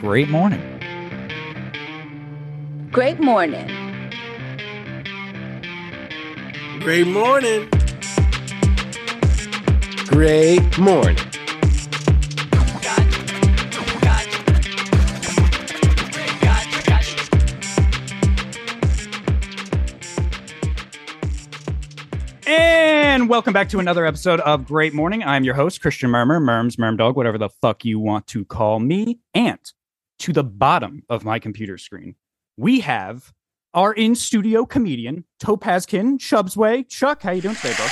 Great morning. Great morning. Great morning. Great morning. And welcome back to another episode of Great Morning. I'm your host, Christian Murmur, Merms, Mermdog, whatever the fuck you want to call me. And to the bottom of my computer screen, we have our in-studio comedian, Topazkin Chubsway. Chuck, how you doing today, bro?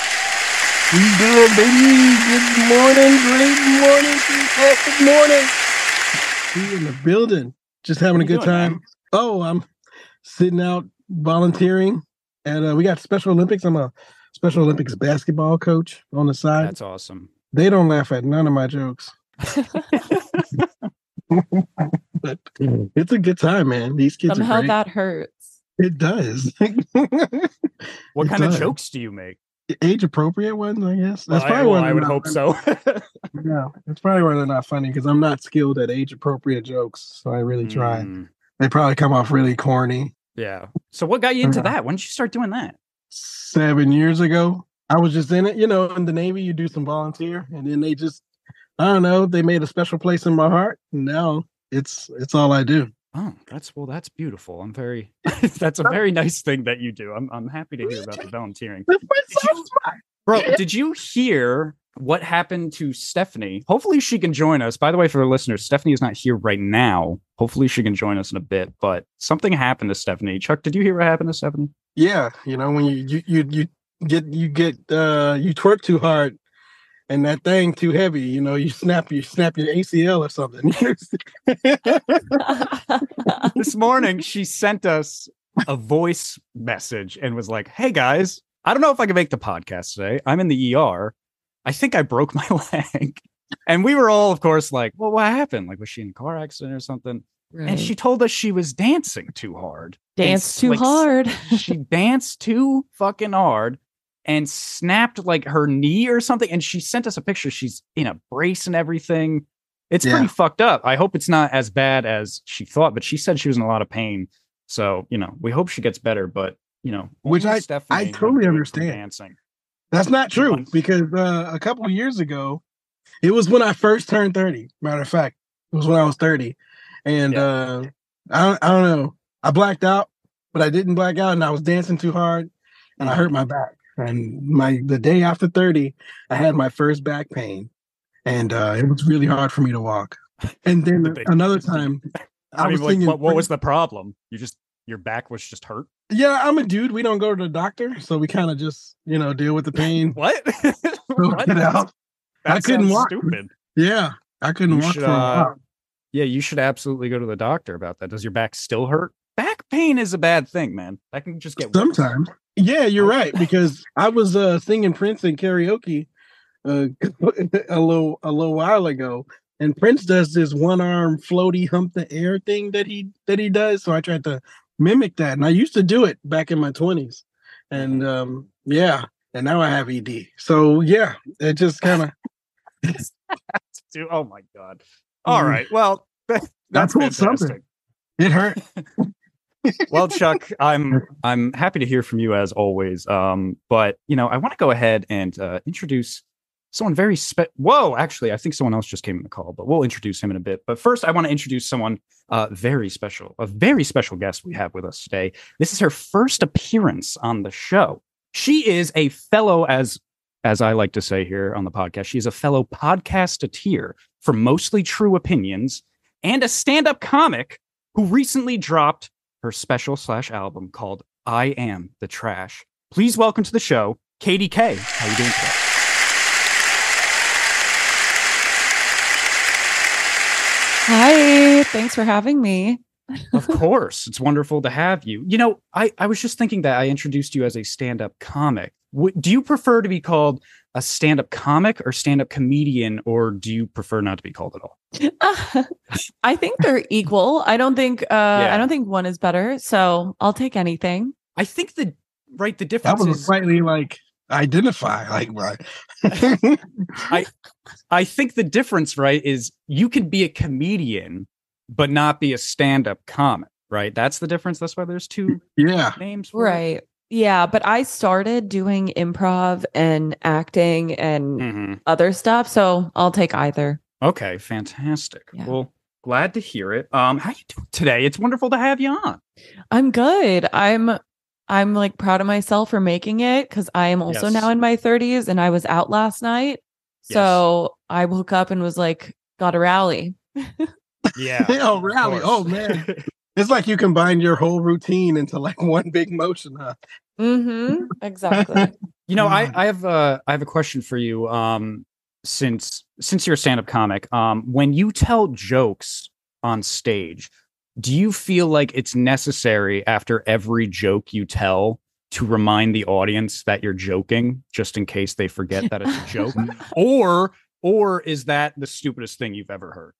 We doing, baby? Good morning. Great morning. Fantastic morning. We in the building. Just having a good doing, time. man? Oh, I'm sitting out volunteering. And uh, we got Special Olympics. I'm a Special Olympics basketball coach on the side. That's awesome. they don't laugh at none of my jokes. but it's a good time, man. These kids Somehow are great. that hurts. it does. What It kind of jokes do you make? Age appropriate ones, I guess. That's Well, I, probably well, why I would hope funny. so. Yeah, that's probably why they're not funny because I'm not skilled at age appropriate jokes. So I really try. Mm, They probably come off really corny. yeah. So what got you into Yeah. that? When did you start doing that? Seven years ago, I was just in it. You know, in the Navy, you do some volunteer, and then they just, I don't know, they made a special place in my heart. And now it's it's all I do. Oh, that's well, that's beautiful. I'm very that's a very nice thing that you do. I'm I'm happy to hear about the volunteering. Did you- Bro, did you hear what happened to Stephanie? Hopefully she can join us. By the way, for the listeners, Stephanie is not here right now. Hopefully she can join us in a bit, but something happened to Stephanie. Chuck, did you hear what happened to Stephanie? Yeah, you know when you you you, you get you get uh you twerk too hard. And that thing too heavy, you know, you snap you snap your ACL or something. this morning she sent us a voice message and was like, "Hey guys, I don't know if I can make the podcast today. I'm in the ER. I think I broke my leg." And we were all, of course, like, "Well, what happened? Like, was she in a car accident or something?" And she told us she was dancing too hard. and too like, hard. she danced too fucking hard and snapped like her knee or something. And she sent us a picture. She's in a brace and everything. It's Yeah. pretty fucked up. I hope it's not as bad as she thought, but she said she was in a lot of pain. So, you know, we hope she gets better, but you know, Which I- Stephanie I totally do it from understand. Dancing. That's not true because uh, a couple of years ago, it was when I first turned 30. Matter of fact, it was when I was 30. And Yeah. uh, I, don't, I don't know. I blacked out, but I didn't black out and I was dancing too hard and I hurt my back. And my the day after 30, I had my first back pain. And uh, it was really hard for me to walk. And then The another time, I, I, mean, was like, singing. what, what was the problem? You just your back was just hurt. Yeah, I'm a dude. We don't go to the doctor, so we kind of just you know deal with the pain. What? What? it out. That I couldn't walk. Stupid. Yeah, I couldn't You walk should, uh. Yeah, you should absolutely go to the doctor about that. Does your back still hurt? Back pain is a bad thing, man. That can just get worse. Sometimes. Yeah, you're right because I was uh singing Prince in karaoke uh a little a little while ago. And Prince does this one arm floaty hump the air thing that he that he does. So I tried to mimic that. And I used to do it back in my 20s. And um yeah, and now I have ED. So yeah, it just kind of oh my god. All Mm. right. Well, that's pulled something. it hurt. Well, Chuck, I'm I'm happy to hear from you as always. Um, but you know, I want to go ahead and uh, introduce someone very spe- Whoa, actually, I think someone else just came in the call, but we'll introduce him in a bit. But first, I want to introduce someone uh, very special, a very special guest we have with us today. This is her first appearance on the show. She is a fellow, as as I like to say here on the podcast, she is a fellow podcasteer for Mostly True Opinions and a stand-up comic who recently dropped her special slash album called I Am the Trash. Please welcome to the show, Katie K. How you doing today? Hi, thanks for having me. of course. It's wonderful to have you. You know, I, I was just thinking that I introduced you as a stand up comic. W- do you prefer to be called a stand up comic or stand up comedian, or do you prefer not to be called at all? I think they're equal. I don't think uh Yeah. I don't think one is better. So I'll take anything. I think the right the That difference was is slightly like identify, like right. I i think the difference, right, is you can be a comedian but not be a stand-up comic, right? That's the difference. That's why there's two Yeah. names. for it? Right. Yeah, but I started doing improv and acting and Mhm. other stuff, so I'll take either. Okay, fantastic. Yeah. Well, glad to hear it. Um, how you doing today? It's wonderful to have you on. I'm good. I'm I'm like proud of myself for making it cuz I am also Yes. now in my 30s and I was out last night. So I woke up and was like, got to rally. Yeah. oh, rally. Oh man. It's like you combine your whole routine into like one big motion, huh? Mhm. Exactly. You know, I, I have uh, I have a question for you. Um, since since you're a stand-up comic, um, when you tell jokes on stage, do you feel like it's necessary after every joke you tell to remind the audience that you're joking, just in case they forget that it's a joke, or or is that the stupidest thing you've ever heard?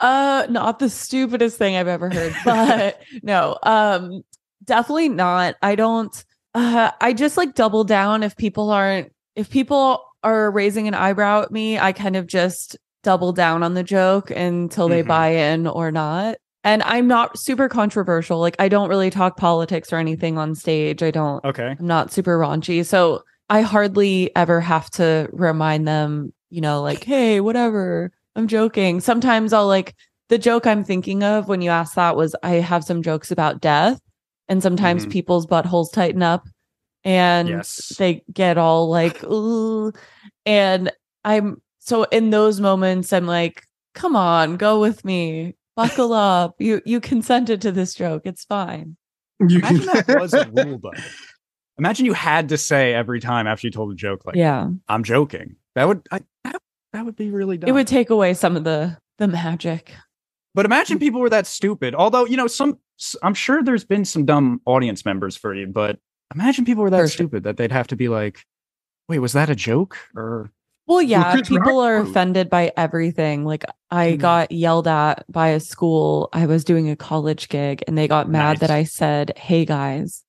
Uh not the stupidest thing I've ever heard, but no. Um definitely not. I don't uh I just like double down if people aren't if people are raising an eyebrow at me, I kind of just double down on the joke until they Mhm. buy in or not. And I'm not super controversial. Like I don't really talk politics or anything on stage. I don't Okay. I'm not super raunchy. So I hardly ever have to remind them, you know, like, hey, whatever, I'm joking. Sometimes I'll like, the joke I'm thinking of when you asked that was I have some jokes about death. And sometimes Mhm. people's buttholes tighten up and Yes. they get all like, ooh. And I'm so in those moments, I'm like, come on, go with me. Buckle up. You you consented to this joke. It's fine. You Imagine that was a rule, though. Imagine you had to say every time after you told a joke, like, yeah. "I'm joking." That would I, that, that would be really dumb. It would take away some of the the magic. But imagine people were that stupid. Although, you know, some I'm sure there's been some dumb audience members for you, but imagine people were that For sure. stupid that they'd have to be like, "Wait, was that a joke?" Or Well, yeah, people are wrote- offended by everything. Like I Mhm. got yelled at by a school. I was doing a college gig and they got mad that I said, "Hey guys."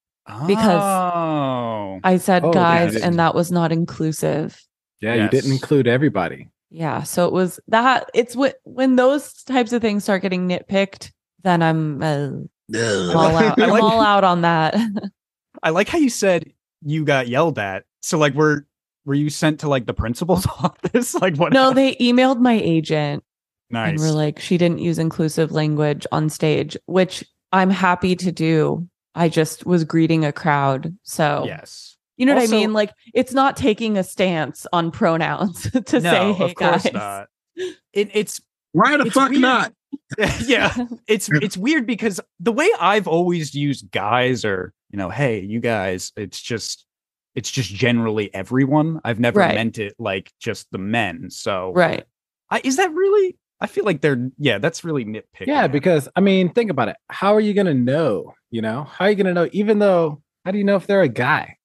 Because oh, I said Oh, guys didn't- and that was not inclusive. Yeah, you didn't include everybody. Yeah, so it was that it's what when those types of things start getting nitpicked, then I'm uh, I'm all out. I I'm all out on that. I like how you said you got yelled at. So, like, were were you sent to like the principal's office? Like, what? no, they emailed my agent nice. and were like, she didn't use inclusive language on stage, which I'm happy to do. I just was greeting a crowd. So, yes. You know what I mean? Like, it's not taking a stance on pronouns to no, say, hey, of course guys. not. It, it's Why the It's fuck weird. not? yeah, it's it's weird because the way I've always used guys or you know, hey, you guys, it's just it's just generally everyone. I've never Right. meant it like just the men. So right. I, is that really? I feel like they're yeah, that's really nitpicking. Yeah, because I mean, think about it. How are you gonna know? You know, how are you gonna know? Even though, how do you know if they're a guy?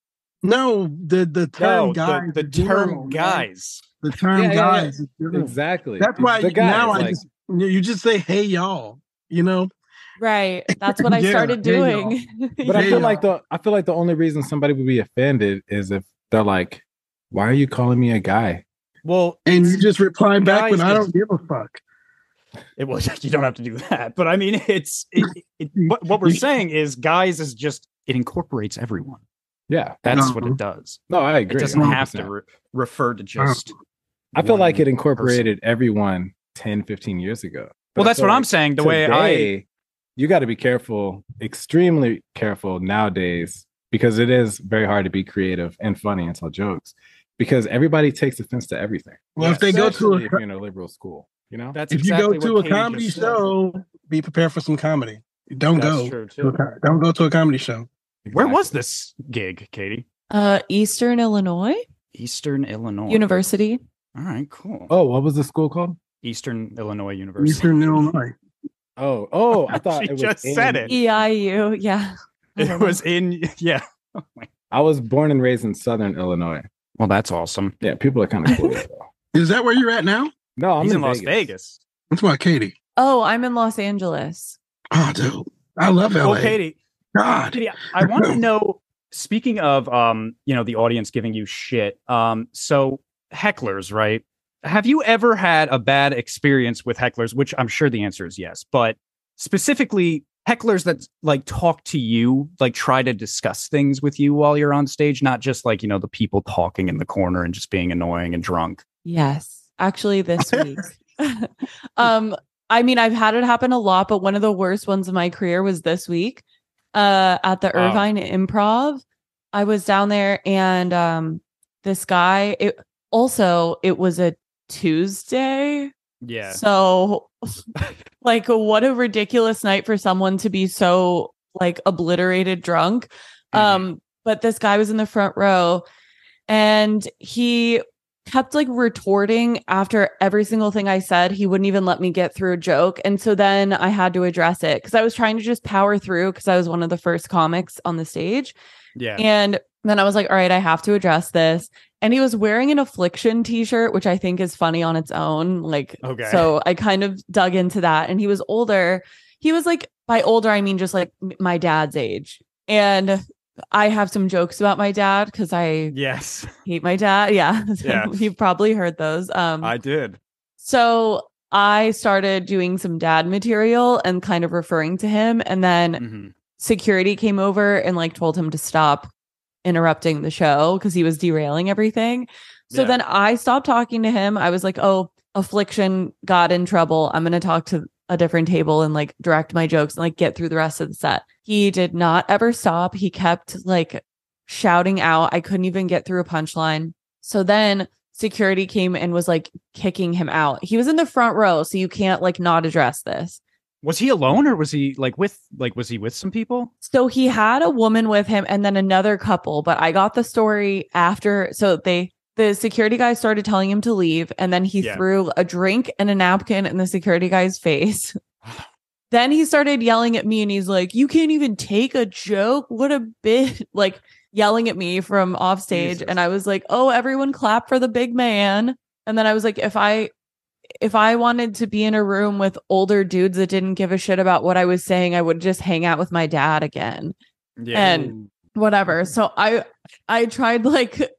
No, the the term no, guys. the, the term general, man. guys. The term Yeah, yeah, yeah. guys. Exactly. That's why the guy now is I like, just you just say hey y'all. You know, Right. That's what I Yeah, started there you doing. but I Yeah. feel like the I feel like the only reason somebody would be offended is if they're like, "Why are you calling me a guy?" Well, and you just reply back when I don't give a fuck. it was you don't have to do that, but I mean, it's it, it, what what we're saying is guys is just it incorporates everyone. Yeah, That's what Uh-huh. it does. no, I agree. It doesn't have to re- refer to just. I feel like it incorporated everyone 10, 15 years ago. But Well, that's feel what I'm saying. The way I you got to be careful, extremely careful nowadays, because it is very hard to be creative and funny and tell jokes because everybody takes offense to everything. Well, if they go to a if you're in a liberal school, you know. that's if exactly you go to a Katie comedy just said. show, be prepared for some comedy. Don't That's go. true to a too. don't go to a comedy show. Where was this gig, Katie? uh Eastern Illinois Eastern Illinois University. All right, cool. Oh, what was the school called? Eastern Illinois University. Eastern Illinois. Oh, oh, I thought She it was just said it. EIU. Yeah. It was in yeah. Oh my- I was born and raised in Southern Illinois. Well, that's awesome. Yeah, people are kind of cool. Is that where you're at now? No, I'm He's in, in Las Vegas. That's why Katie. Oh, I'm in Los Angeles. Oh, dude. I love LA. Well, Katie, God. Katie, I want to know. Speaking of, um, you know, the audience giving you shit. Um, so hecklers, right? have you ever had a bad experience with hecklers? Which I'm sure the answer is yes, but specifically hecklers that like talk to you, like try to discuss things with you while you're on stage, not just like, you know, the people talking in the corner and just being annoying and drunk. Yes, actually, this week. um, I mean, I've had it happen a lot, but one of the worst ones of my career was this week. Uh, at the Wow. Irvine Improv, I was down there, and um, this guy. It also it was a Tuesday, Yeah. so like what a ridiculous night for someone to be so like obliterated drunk. Mhm. Um, but this guy was in the front row and he kept like retorting after every single thing I said. He wouldn't even let me get through a joke. And so then I had to address it because I was trying to just power through because I was one of the first comics on the stage. yeah. And then I was like, all right, I have to address this. And he was wearing an affliction t-shirt, which I think is funny on its own. Like, Okay. so I kind of dug into that. And he was older. He was like, by older, I mean just like my dad's age. And I have some jokes about my dad because I yes. hate my dad. Yeah. Yeah. You've probably heard those. Um I did. so I started doing some dad material and kind of referring to him. And then Mhm. security came over and like told him to stop interrupting the show because he was derailing everything. So Yeah. then I stopped talking to him. I was like, oh, affliction got in trouble. I'm going to talk to a different table and like direct my jokes and like get through the rest of the set. He did not ever stop. He kept like shouting out. I couldn't even get through a punchline. So then security came and was like kicking him out. He was in the front row, so you can't like not address this. Was he alone or was he like with like was he with some people? So he had a woman with him and then another couple, but I got the story after. So they, the security guy started telling him to leave, and then he Yeah. threw a drink and a napkin in the security guy's face. then he started yelling at me and he's like, You can't even take a joke. What a bit like yelling at me from off stage. And I was like, Oh, everyone clap for the big man. And then I was like, if I if I wanted to be in a room with older dudes that didn't give a shit about what I was saying, I would just hang out with my dad again. Yeah. And whatever. So I I tried like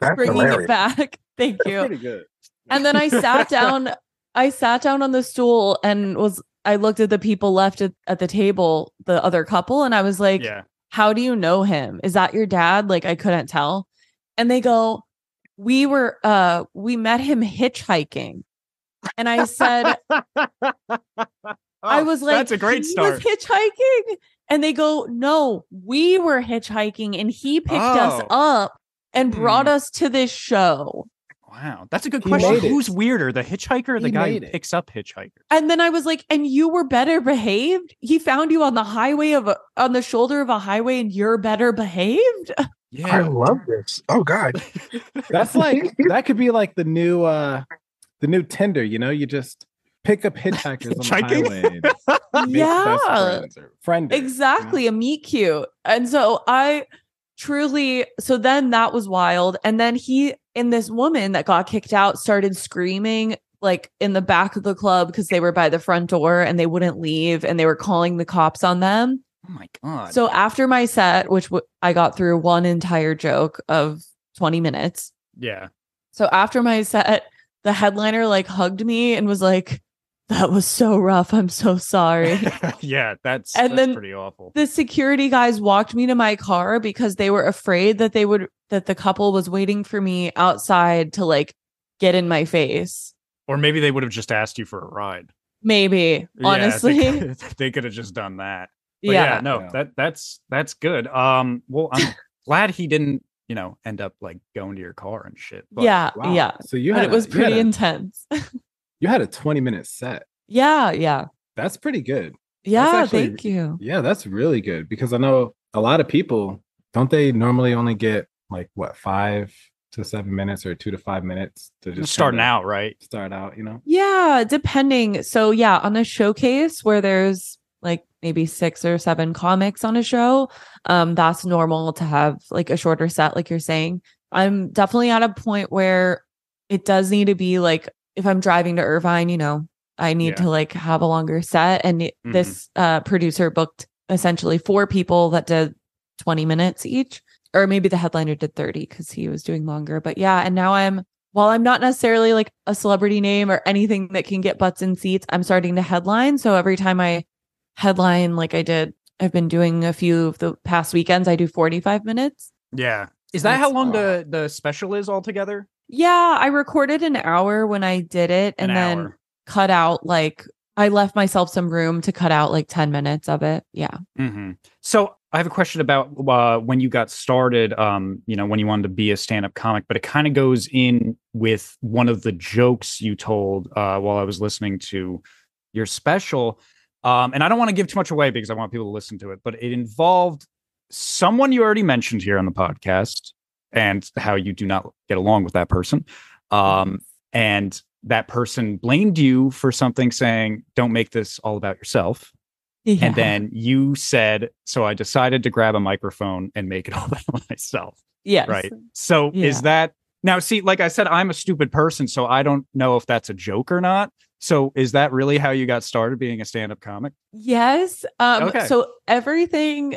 That's bringing hilarious. it back. Thank That's you. pretty good. And then I sat down I sat down on the stool and was I looked at the people left at, at the table, the other couple, and I was like, yeah. How do you know him? Is that your dad? Like I couldn't tell. And they go, We were uh we met him hitchhiking. And I said, I Oh, was like, That's a great "He start. Was hitchhiking, and they go, "No, we were hitchhiking, and he picked us Oh. up and brought Hmm. us to this show." Wow. That's a good He question. made it. Who's weirder, the hitchhiker or the He guy who picks up hitchhikers? And then I was like, "And you were better behaved. He found you on the highway of a, on the shoulder of a highway, and you're better behaved." Yeah, I love this. Oh God. That's like that could be like the new uh the new Tinder, you know, you just pick up hitchhikers on the highway. and yeah, friends or frienders, you know? exactly a meet cute and so i truly so then that was wild and then he and this woman that got kicked out started screaming like in the back of the club because they were by the front door and they wouldn't leave and they were calling the cops on them Oh my god. so after my set which w- i got through one entire joke of 20 minutes yeah. so after my set the headliner like hugged me and was like that was so rough i'm so sorry yeah, that's And that's then pretty awful. the security guys walked me to my car because they were afraid that they would that the couple was waiting for me outside to like get in my face. Or maybe they would have just asked you for a ride. Maybe, Yeah, honestly. they, Yeah. could- they could have just done that. But yeah, no, Yeah. that that's that's good. Um, well, I'm glad he didn't, you know, end up like going to your car and shit. But Yeah, Wow. yeah. So you But had it was a, pretty a- intense. You had a 20 minute set. yeah, yeah. That's pretty good. Yeah, actually- thank you. Yeah, that's really good because I know a lot of people don't they normally only get like what five to seven minutes or two to five minutes to just just starting out, right? start out, you know? Yeah, depending. So yeah, on a showcase where there's like maybe six or seven comics on a show, um, that's normal to have like a shorter set, like you're saying. I'm definitely at a point where it does need to be like if I'm driving to Irvine, you know, I need Yeah. to like have a longer set. And it- Mhm. this uh producer booked essentially four people that did 20 minutes each. Or maybe the headliner did 30 because he was doing longer. But yeah, and now I'm while I'm not necessarily like a celebrity name or anything that can get butts in seats, I'm starting to headline. So every time I headline, like I did, I've been doing a few of the past weekends, I do 45 minutes. Yeah. Is So that how long the the special is altogether? Yeah, I recorded an hour when I did it and An then hour. cut out like I left myself some room to cut out like 10 minutes of it. Yeah. hmm So I have a question about uh, when you got started. Um, you know, when you wanted to be a stand-up comic, but it kind of goes in with one of the jokes you told uh, while I was listening to your special. Um, and I don't want to give too much away because I want people to listen to it, but it involved someone you already mentioned here on the podcast and how you do not get along with that person. Um, and that person blamed you for something saying, don't make this all about yourself. Yeah. And then you said, so I decided to grab a microphone and make it all about myself. yes. Right. So Yeah. is that now? See, like I said, I'm a stupid person, so I don't know if that's a joke or not. So is that really how you got started being a stand up comic? Yes. Um Okay. so everything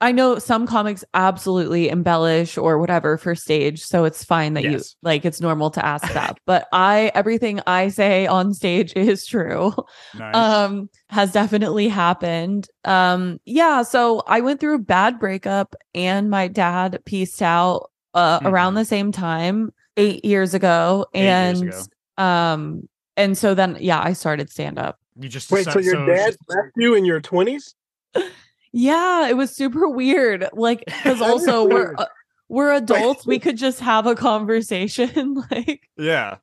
I know some comics absolutely embellish or whatever for stage, so it's fine that you like it's normal to ask that. but I everything I say on stage is true. Nice. um has definitely happened. Um yeah, so I went through a bad breakup and my dad pieced out uh around Mhm. the same time 8 years ago Eight years and ago. um and so then yeah, I started stand up. you just Wait, so your it's dad just- left you in your twenties? Yeah, it was super weird. Like, because also we're uh, we're adults, we could just have a conversation. like, yeah.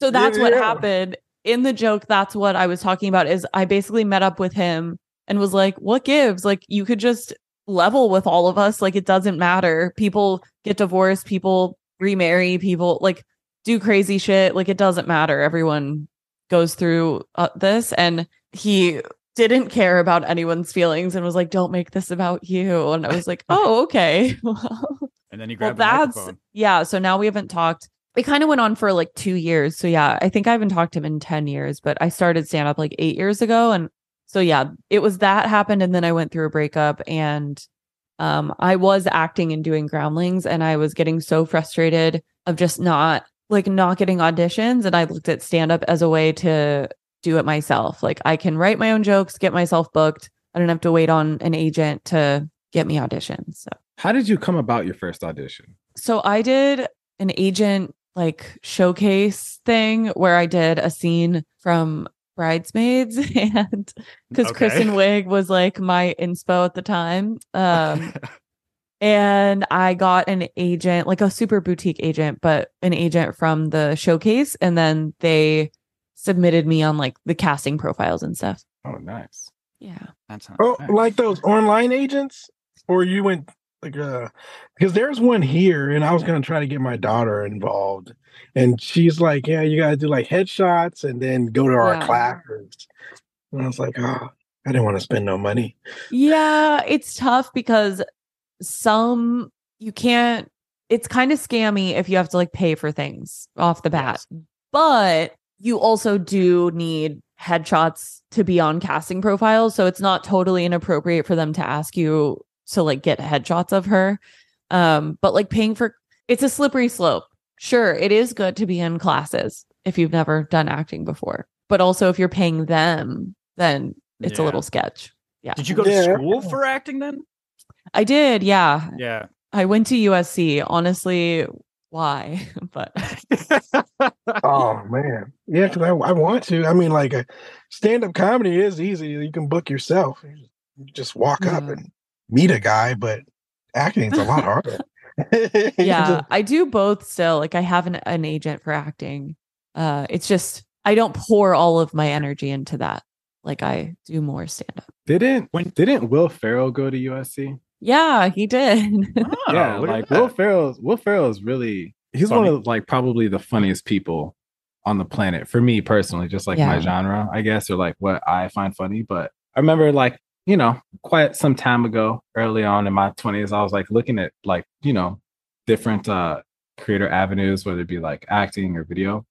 so that's what yeah. happened in the joke. That's what I was talking about. Is I basically met up with him and was like, "What gives? Like, you could just level with all of us. Like, it doesn't matter. People get divorced. People remarry. People like do crazy shit. Like, it doesn't matter. Everyone goes through uh, this." And he didn't care about anyone's feelings and was like, "Don't make this about you." And I was like, "Oh, okay." And then you well, grab the that's microphone. yeah. So now we haven't talked. It kind of went on for like two years. So yeah, I think I haven't talked to him in ten years. But I started stand up like eight years ago, and so yeah, it was that happened, and then I went through a breakup, and um, I was acting and doing groundlings, and I was getting so frustrated of just not like not getting auditions, and I looked at stand up as a way to do it myself. Like I can write my own jokes, get myself booked. I don't have to wait on an agent to get me auditions. So How did you come about your first audition? so I did an agent like showcase thing where I did a scene from Bridesmaids and because Okay. Kristen Wiig was like my inspo at the time. Um and I got an agent, like a super boutique agent, but an agent from the showcase. And then they submitted me on like the casting profiles and stuff. Oh, nice. Yeah. That's not Oh, nice. like those online agents, or you went like uh because there's one here, and I was gonna try to get my daughter involved, and she's like, "Yeah, you gotta do like headshots and then go to our Yeah. classes." And I was like, "Oh, I didn't want to spend no money." Yeah, it's tough because some you can't it's kind of scammy if you have to like pay for things off the bat. But you also do need headshots to be on casting profiles, so it's not totally inappropriate for them to ask you to like get headshots of her. Um but like paying for it's a slippery slope. Sure, it is good to be in classes if you've never done acting before. But also if you're paying them, then it's a little sketch. Yeah. Did you go to Yeah. school for acting then? I did, yeah. Yeah. I went to USC. Honestly, why? but Oh man, yeah, because I, I want to. I mean, like a stand-up comedy is easy. You can book yourself. You just- you just walk up and meet a guy, but acting's a lot harder. Yeah, just- I do both still. Like I have an, an agent for acting. Uh it's just I don't pour all of my energy into that. Like I do more stand up. Didn't When- didn't Will Ferrell go to USC? Yeah, he did. Oh, yeah, look at like. Will Ferrell. Will Ferrell is really he's Funny. one of like probably the funniest people on the planet for me personally. Just like my genre, I guess, or like what I find funny. But I remember like you know quite some time ago, early on in my twenties, I was like looking at like you know different uh creator avenues, whether it be like acting or video,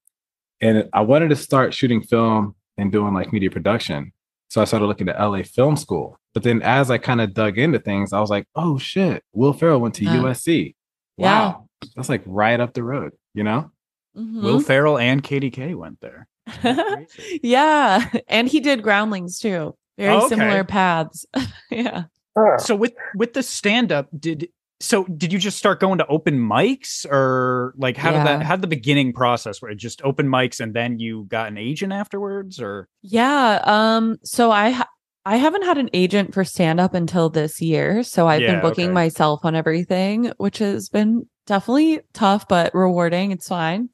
and I wanted to start shooting film and doing like media production. So I started looking at LA Film School. But then as I kind of dug into things, I was like, oh shit, Will Ferrell went to Yeah. USC. Yeah. Wow. That's like right up the road, you know? Will Mhm. Ferrell and Katie K went there. Yeah, and he did Groundlings too. Very Oh, okay. similar paths. yeah. So with with the stand up, did so did you just start going to open mics or like how did that how did the beginning process where it just open mics and then you got an agent afterwards or Yeah. Um. So I ha- I haven't had an agent for stand up until this year. So I've Yeah, been booking okay. myself on everything, which has been definitely tough but rewarding. It's fine.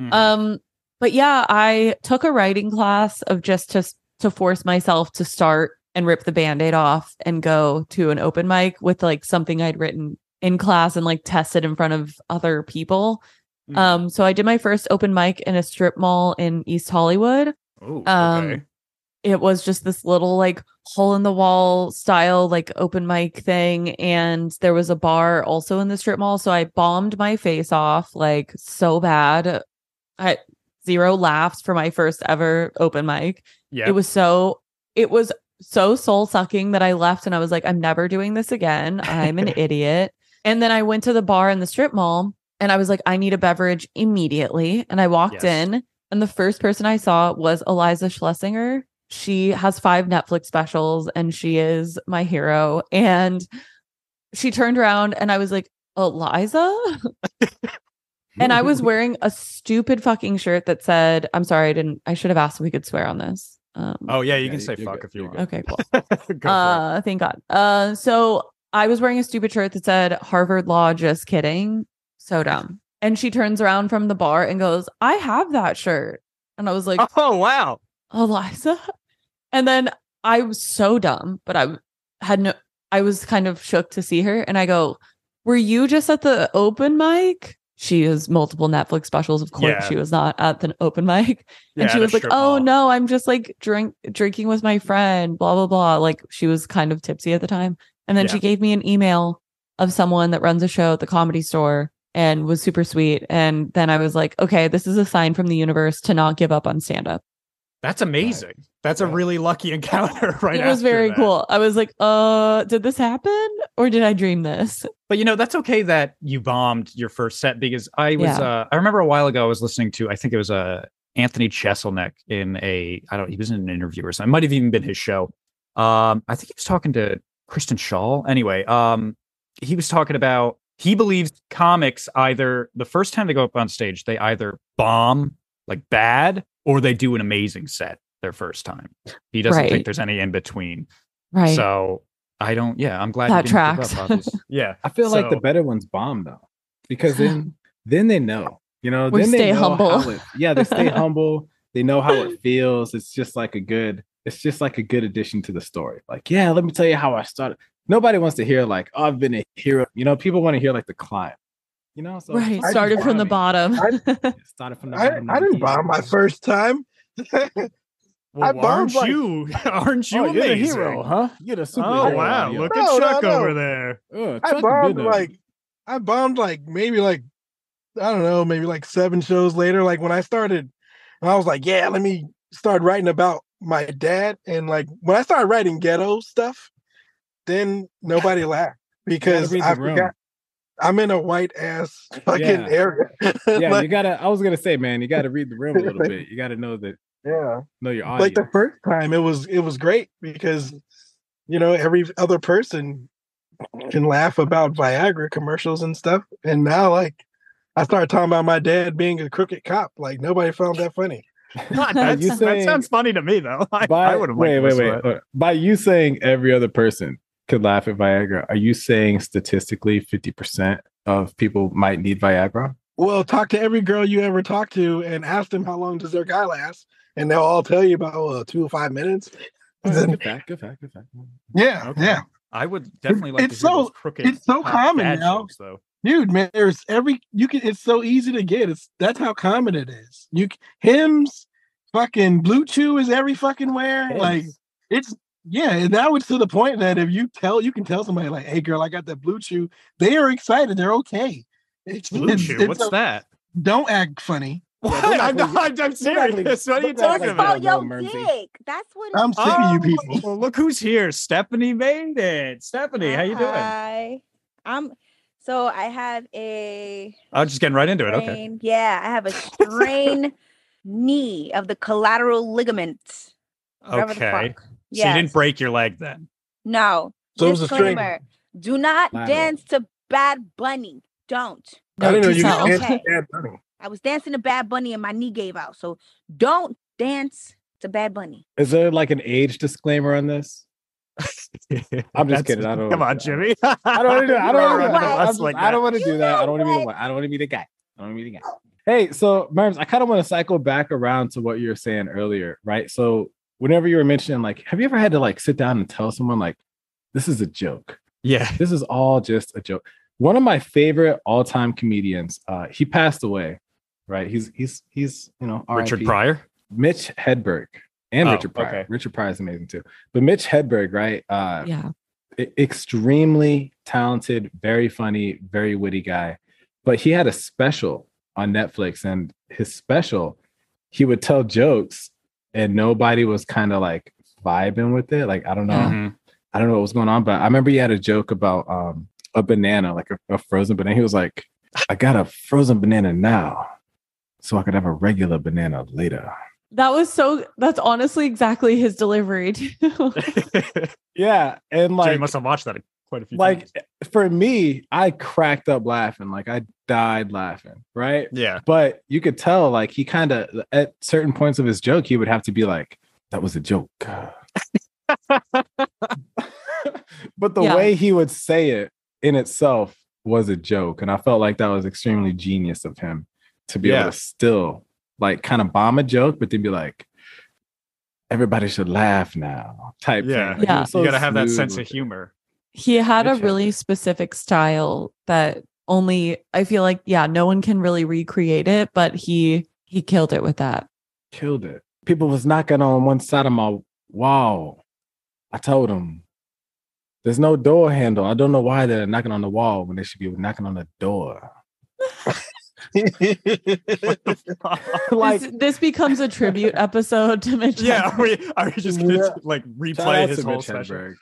Mhm. Um. But yeah, I took a writing class of just to to force myself to start and rip the band-aid off and go to an open mic with like something I'd written in class and like test it in front of other people. Mhm. Um, so I did my first open mic in a strip mall in East Hollywood. Ooh, um, okay. It was just this little like hole in the wall style like open mic thing and there was a bar also in the strip mall so I bombed my face off like so bad. I zero laughs for my first ever open mic. yeah It was so it was so soul sucking that I left and I was like, I'm never doing this again. I'm an idiot. And then I went to the bar in the strip mall and I was like, I need a beverage immediately. And I walked Yes. in and the first person I saw was Iliza Shlesinger. She has five Netflix specials and she is my hero. And she turned around and I was like, Iliza? and I was wearing a stupid fucking shirt that said, I'm sorry, I didn't, I should have asked if we could swear on this. Um, oh yeah you Yeah, can say you're fuck good, if you you're want okay, cool. Go. Uh, thank God. Uh, so I was wearing a stupid shirt that said Harvard Law, just kidding. So dumb. And she turns around from the bar and goes, I have that shirt. And I was like, oh wow Iliza. And then I was so dumb, but I had no, I was kind of shook to see her. And I go, Were you just at the open mic? She has multiple Netflix specials. Of course, Yeah. she was not at the open mic. Yeah, and she was like, "Oh mall. no, I'm just like drink drinking with my friend." Blah blah blah. Like she was kind of tipsy at the time, and then Yeah. she gave me an email of someone that runs a show at the comedy store and was super sweet. And then I was like, "Okay, this is a sign from the universe to not give up on stand up." that's amazing that's a really lucky encounter right it was after very that. cool. I was like, "Uh, did this happen or did I dream this?" But you know, that's okay that you bombed your first set because I was Yeah. uh I remember a while ago I was listening to I think it was uh Anthony Jeselnik in a I don't he was in an interview or something. It might have even been his show. Um I think he was talking to Kristen Shaw. Anyway, um he was talking about he believes comics either the first time they go up on stage, they either bomb like bad or they do an amazing set their first time. He doesn't Right. think there's any in between. Right. So I don't yeah, I'm glad That you didn't give tracks. up, yeah. I feel like the better ones bomb though, because then then they know, you know, We then stay they know humble. it- yeah, they stay humble. They know how it feels. It's just like a good. It's just like a good addition to the story. Like, yeah, let me tell you how I started. Nobody wants to hear like, oh, I've been a hero. You know, people want to hear like the climb. You know, so right. I Started from the bottom. I- Started from the I, bottom, I never didn't bomb my first time. Well, I bombed, aren't like- you? Aren't you Oh, you're the hero, huh? You're the super. Oh wow! Look No, at Chuck no. over there. Oh, I bombed been like I bombed like maybe like I don't know, maybe like seven shows later. Like when I started, I was like, yeah, let me start writing about my dad. And like when I started writing ghetto stuff, then nobody laughed because I room. forgot I'm in a white ass fucking Yeah. area. yeah, Like, you gotta. I was gonna say, man, you gotta read the room a little bit. You gotta know that, yeah. know your audience. like the first time it was it was great because you know every other person can laugh about viagra commercials and stuff and now like i started talking about my dad being a crooked cop like nobody found that funny God, Are that sounds funny to me though. I, By, I would have wait, wait, wait. uh, By you saying every other person could laugh at Viagra, are you saying statistically 50% of people might need Viagra? well talk to every girl you ever talk to and ask them how long does their guy last and they'll all tell you about uh, two or five minutes good fact, good fact, good fact. yeah Okay. yeah I would definitely like It's to hear those so- crooked. it's so common dad now. jokes, though. Dude man there's every you can it's so easy to get it's that's how common it is you c- Hims fucking blue chew is every fucking where like it's yeah and now it's to the point that if you tell you can tell somebody like hey girl i got that blue chew they are excited they're okay it's, Blue it's- Chew. it's What's a- that? don't act funny What? they're I'm, gonna- not, I'm they're not serious. What are you talking gonna- about? Oh, Oh, yo, Mercy. dick. That's what. I'm sick of you people. well, look who's here. Stephanie made it. Stephanie, how you doing? Hi. I'm. So I have a I was just getting right into it. Okay. Yeah, I have a strain knee of the collateral ligament. Okay. fuck. So you didn't break your leg then. No. So it was a strain. Disclaimer. Do not Lateral. dance to Bad Bunny. Don't. I didn't know you to could dance Okay. to Bad Bunny. I was dancing to Bad Bunny and my knee gave out. So don't dance to Bad Bunny. Is there like an age disclaimer on this? I'm just kidding. I don't. Come on, Jimmy. I don't want to do. I don't want to do What? that. I'm That's just- like I don't want to do that. I don't want to be the one. I don't want to be the guy. I don't want to be the guy. Hey, so Merms, I kind of want to cycle back around to what you were saying earlier, right? So whenever you were mentioning, like, have you ever had to like sit down and tell someone like, this is a joke? Yeah. This is all just a joke. One of my favorite all-time comedians, uh, he passed away, right? He's he's he's you know Richard RIP. Pryor. Mitch Hedberg, and Oh, Richard Pryor. okay. Richard Pryor is amazing too, but Mitch Hedberg, right? Uh, Yeah. extremely talented, very funny, very witty guy. But he had a special on Netflix, and his special, he would tell jokes, and nobody was kind of like vibing with it. Like I don't know, Mhm. I don't know what was going on, but I remember he had a joke about um a banana, like a, a frozen banana. He was like, "I got a frozen banana now, so I could have a regular banana later." That was so that's honestly exactly his delivery too. Yeah, and Jimmy like must have watched that quite a few like times. for me, I cracked up laughing. Like I died laughing, right? Yeah. But you could tell, like he kind of at certain points of his joke, he would have to be like, "That was a joke." but the Yeah. way he would say it in itself was a joke, and I felt like that was extremely genius of him to be Yeah. able to still like kind of bomb a joke, but then be like, "Everybody should laugh now." Type Yeah. thing. Like, Yeah. so you got to have that sense with of it. humor. he had a Mitch really specific style that only I feel like yeah, no one can really recreate it, but he he killed it with that. killed it. People was knocking on one side of my wall. I told them, "There's no door handle. I don't know why they're knocking on the wall when they should be knocking on the door." like, this, this becomes a tribute episode to Mitch. yeah. Hedberg. Are we, are we just going to Yeah. like replay his whole Mitch special? Hedberg.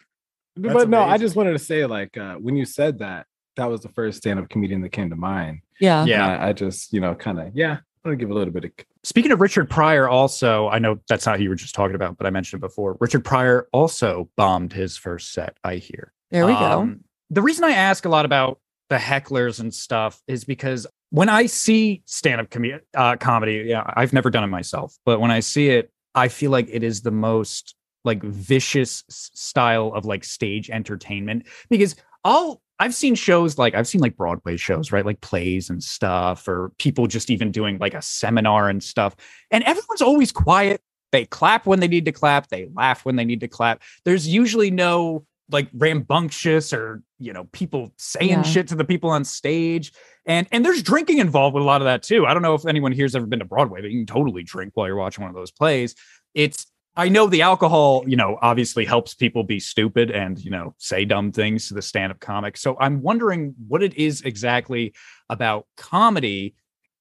That's But no, I just wanted to say, like, uh, when you said that, that was the first stand-up comedian that came to mind. yeah. Yeah. I, I just, you know, kind of, yeah, I want to give a little bit of Speaking of Richard Pryor, also, I know that's not who you were just talking about, but I mentioned it before. Richard Pryor also bombed his first set, I hear. There we go. Um, The reason I ask a lot about the hecklers and stuff is because when I see stand-up com- uh, comedy, yeah, I've never done it myself, but when I see it, I feel like it is the most like vicious style of like stage entertainment because I'll I've seen shows like I've seen like Broadway shows, right? Like plays and stuff, or people just even doing like a seminar and stuff. And everyone's always quiet. They clap when they need to clap, they laugh when they need to clap. There's usually no like rambunctious or you know people saying Yeah. shit to the people on stage. And and there's drinking involved with a lot of that too. I don't know if anyone here's ever been to broadway but you can totally drink while you're watching one of those plays. It's i know the alcohol you know obviously helps people be stupid and you know say dumb things to the stand-up comic. So i'm wondering what it is exactly about comedy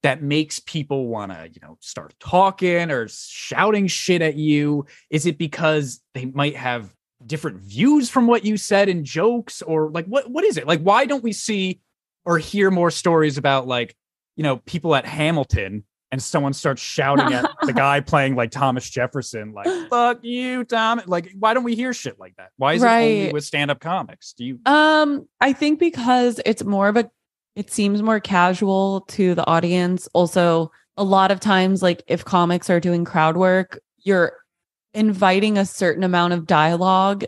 that makes people want to you know start talking or shouting shit at you. Is it because they might have different views from what you said in jokes or like what what is it? Like why don't we see or hear more stories about like you know people at hamilton and someone starts shouting at the guy playing like thomas jefferson like fuck you tom like why don't we hear shit like that? Why is it only with stand-up comics? Do you Um, I think because it's more of a it seems more casual to the audience. Also, a lot of times, like if comics are doing crowd work, you're inviting a certain amount of dialogue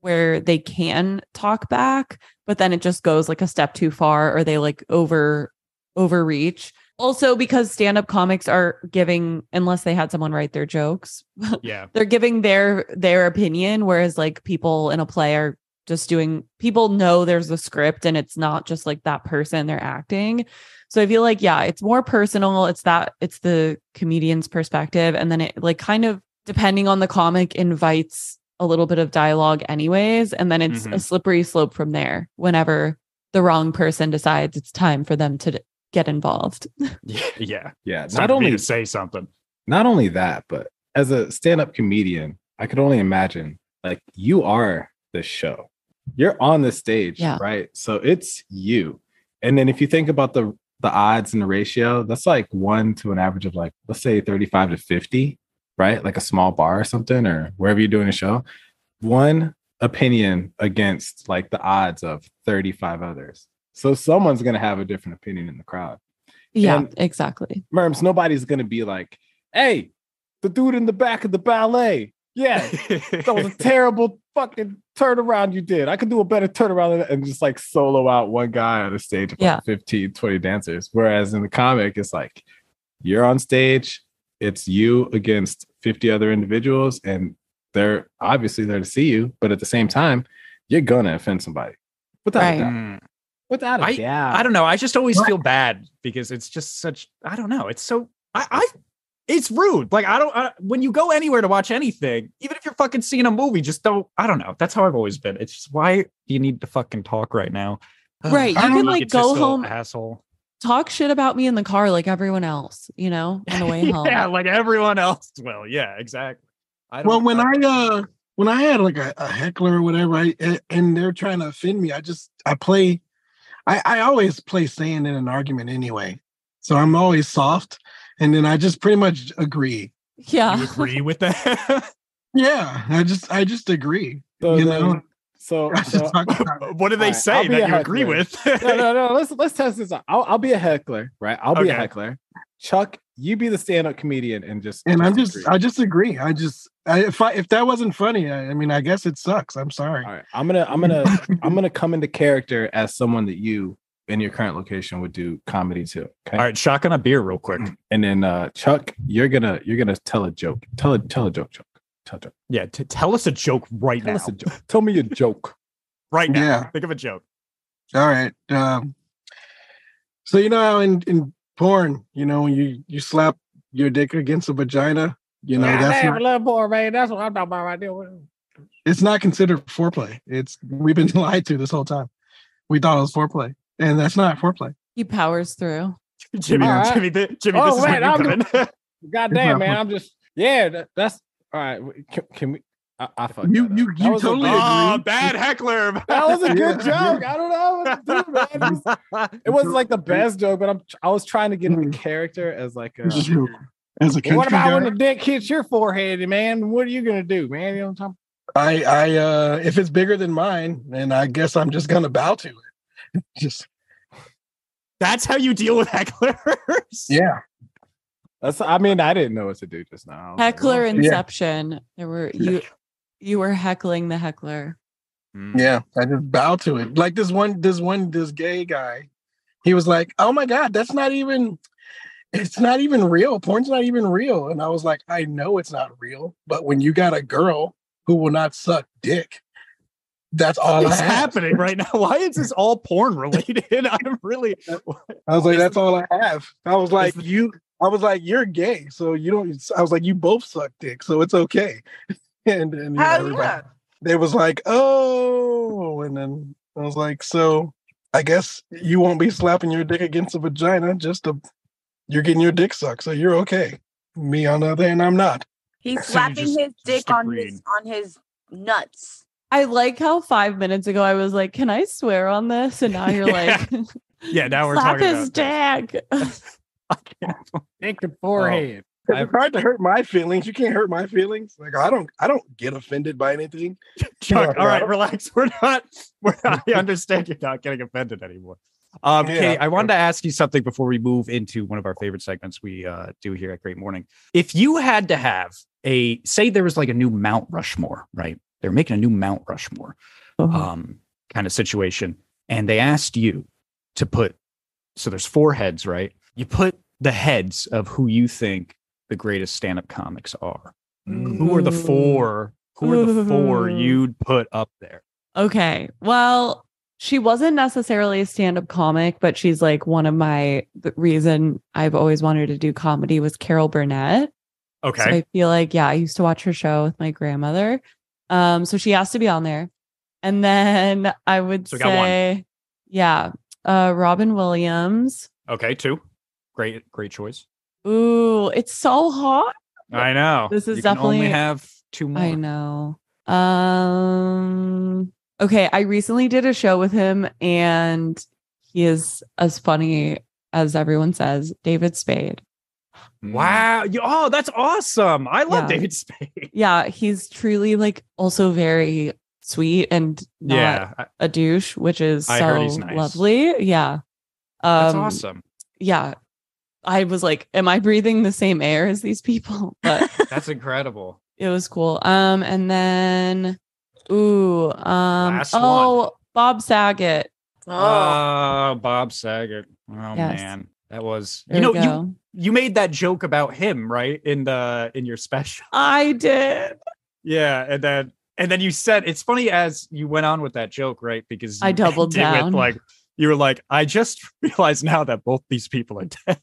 where they can talk back, but then it just goes like a step too far or they like over overreach. Also, because stand-up comics are giving, unless they had someone write their jokes, yeah they're giving their their opinion whereas like people in a play are just doing people know there's a script and it's not just like that person they're acting so i feel like yeah it's more personal it's that it's the comedian's perspective and then it like kind of depending on the comic invites a little bit of dialogue anyways and then it's a Mhm. slippery slope from there whenever the wrong person decides it's time for them to d- get involved yeah yeah Yeah, It's not time for me only to say something not only that, but as a stand-up comedian, I could only imagine like you are the show. You're on the stage, Yeah. right? So it's you. And then if you think about the the odds and the ratio, that's like one to an average of like let's say 35 to 50, right? Like a small bar or something, or wherever you're doing a show. One opinion against like the odds of 35 others. So someone's gonna have a different opinion in the crowd. Yeah, And- exactly. Merms, nobody's gonna be like, hey, the dude in the back of the ballet. Yeah, that was a terrible fucking turnaround you did. I could do a better turnaround than that," and just like solo out one guy on a stage of Yeah. like 15, 20 dancers. Whereas in the comic, it's like you're on stage, it's you against 50 other individuals, and they're obviously there to see you, but at the same time, you're gonna offend somebody. Without Right. a doubt. Mm. Without a I- doubt. I don't know. I just always feel bad because it's just such. I don't know. It's so. I. I it's rude. Like I don't. I, when you go anywhere to watch anything, even if you're fucking seeing a movie, just don't. I don't know. That's how I've always been. It's just why do you need to fucking talk right now? Right, I you don't can, like, go home- asshole. Talk shit about me in the car like everyone else, you know, on the way home. yeah, like everyone else will. Yeah, exactly. I don't, Well, when I uh when I had like a, a heckler or whatever, I, and they're trying to offend me, I just I play I, I always play sand in an argument anyway. So I'm always soft and then I just pretty much agree. Yeah. you agree with that. Yeah, I just I just agree. So you then- know, so, so talk about it. what do they Alright, say that you agree with? no, no, no. Let's let's test this out. I'll, I'll be a heckler, right? I'll be a heckler. Chuck, you be the stand-up comedian and just and I'm just agree. I just agree. I just I, if I if that wasn't funny, I, I mean I guess it sucks. I'm sorry. all right. I'm gonna I'm gonna I'm gonna come into character as someone that you in your current location would do comedy to. Okay. All right, shotgun a beer real quick. And then uh Chuck, you're gonna you're gonna tell a joke. Tell a tell a joke, Chuck. Tell a joke. Yeah, t- tell us a joke right Tell now. us a joke. Tell me a joke. Right now. Yeah. Think of a joke. All right. Um, so you know how in, in porn, you know, when you you slap your dick against a vagina, you know, that's not, little boy, man. That's what I'm talking about right there. it's not considered foreplay. It's we've been lied to this whole time. We thought it was foreplay, and that's not foreplay. He powers through. Jimmy, All right. Jimmy, thi- Jimmy, Oh, this is where you I'm come in. God damn, man. I'm just yeah, that, that's all right. Can, can we I, I fucked You- that up. you- That you was a totally oh, agree. bad heckler. That was a good Yeah. joke. I don't know what to do, man. It was- It wasn't like the best joke, but I'm I was trying to get into Mm. character as like a, As a country what about guy, when the dick hits your forehead, man? What are you gonna do, man? You know what I'm talking I I uh if it's bigger than mine, then I guess I'm just gonna bow to it. just That's how you deal with hecklers. yeah. That's I mean, I didn't know what to do just now. I was like, Heckler well, inception. There were you you were heckling the heckler. Mm. Yeah, I just bow to it. Like this one, this one, this gay guy, he was like, "Oh my god, that's not even, it's not even real. Porn's not even real." And I was like, "I know it's not real, but when you got a girl who will not suck dick, that's all that's happening right now? Why is this all porn related? I'm really. I was like, "That's all I have." I was like, "You," I was like, "You're gay, so you don't." I was like, "You both suck dick, so it's okay." and and you know, everybody- yeah. they was like, "Oh," and then I was like, "So I guess you won't be slapping your dick against a vagina. Just a, you're getting your dick sucked, so you're okay." Me on the other hand, I'm not. He's So slapping just- his dick on agreed. his on his nuts. I like how five minutes ago I was like, "Can I swear on this?" And now you're Yeah. like, Yeah, now we're "Slap talking his about dick." Dick to forehead. It's hard to hurt my feelings. You can't hurt my feelings. Like I don't, I don't get offended by anything. Chuck, Yeah, all right, relax. We're not. We're not, I understand you're not getting offended anymore. Um, Yeah. Kate, I wanted to ask you something before we move into one of our favorite segments we uh, do here at Great Morning. If you had to have a, say, there was like a new Mount Rushmore, right? They're making a new Mount Rushmore um, kind of situation, and they asked you to put. So there's four heads, right? You put the heads of who you think the greatest stand-up comics are. Who are the four? Who are the four you'd put up there? Okay. Well, she wasn't necessarily a stand-up comic, but she's like one of my the reason I've always wanted to do comedy was Carol Burnett. Okay. So I feel like, yeah, I used to watch her show with my grandmother. Um, so she has to be on there. And then I would So we got one. say, yeah, uh, Robin Williams. okay. Two. Great. Great choice. Ooh, it's so hot. I know. This is You can only definitely- have two more. I know. Um okay, I recently did a show with him and he is as funny as everyone says. David Spade. Wow. You, oh, that's awesome. I love Yeah. David Spade. Yeah, he's truly like also very sweet and not Yeah. a douche, which is I so nice. lovely. Yeah. That's Um, awesome. Yeah. I was like, am I breathing the same air as these people? But That's incredible. it was cool. Um, and then ooh, um Last oh one. Bob Saget. Oh, Bob Saget. Oh Yes. man. That was There you know you you made that joke about him, right? In the in your special. I did. Yeah, and then and then you said it's funny as you went on with that joke, right? Because I doubled ended with, down. like you were like, I just realized now that both these people are dead.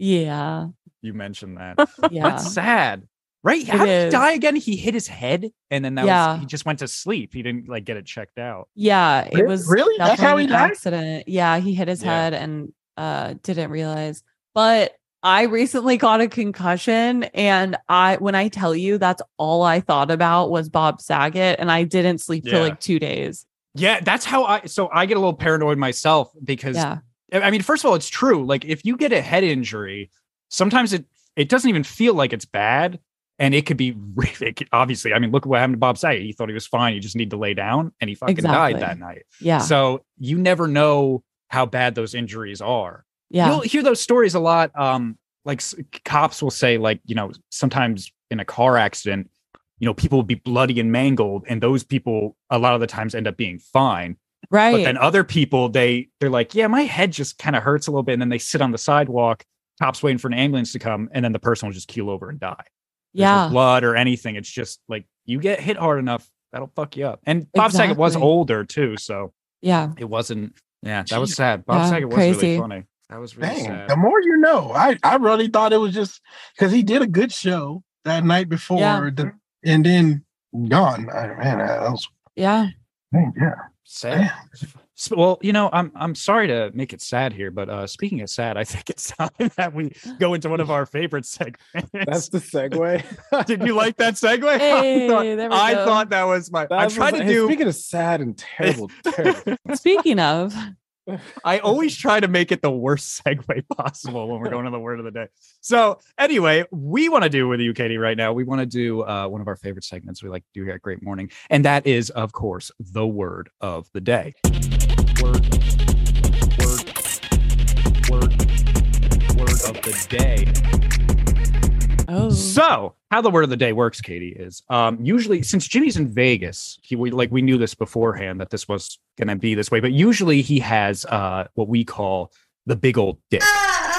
Yeah. You mentioned that. Yeah. That's sad. Right? It How did he die again? He hit his head and then that Yeah. was he just went to sleep. He didn't like get it checked out. Yeah, it was really? That's how he an died? accident. Yeah, he hit his Yeah. head and uh didn't realize. But I recently got a concussion and I when I tell you that's all I thought about was Bob Saget and I didn't sleep for like 2 days. Yeah, that's how I so I get a little paranoid myself because Yeah. I mean, first of all, it's true. Like if you get a head injury, sometimes it it doesn't even feel like it's bad, and it could be it could- obviously. I mean, look at what happened to Bob Saget. He thought he was fine. He just needed to lay down, and he fucking died that night. Yeah. So you never know how bad those injuries are. yeah. You'll hear those stories a lot. Um, like cops will say, like you know, sometimes in a car accident, you know, people will be bloody and mangled, and those people a lot of the times end up being fine. Right. But then other people, they they're like, yeah, my head just kind of hurts a little bit, and then they sit on the sidewalk, cops waiting for an ambulance to come, and then the person will just keel over and die. There's no yeah. blood or anything. It's just like you get hit hard enough, that'll fuck you up. And Bob Saget was older too, so Yeah. it wasn't. Yeah, that was sad. Bob Yeah, Saget was really funny. That was really Dang, sad. the more you know. I, I really thought it was just because he did a good show that night before, Yeah. the, and then gone. I, man, that was Yeah. dang, yeah. Sad. S- Well, you know, I'm I'm sorry to make it sad here, but uh speaking of sad, I think it's time that we go into one of our favorite segments. That's the segue. Did you like that segue? I thought, there we I thought that was my. That I tried was- to hey, do. Speaking of sad and terrible, terrible. Speaking of, I always try to make it the worst segue possible when we're going to the word of the day. So anyway, we want to do with you, Katie, right now. We want to do uh, one of our favorite segments we like to do here at Great Morning, and that is, of course, the word of the day. Word, word, word, word of the day. Oh, So, how the word of the day works, Katie, is um, usually since Jimmy's in Vegas, he we like we knew this beforehand that this was going to be this way, but usually he has uh, what we call the big old dick.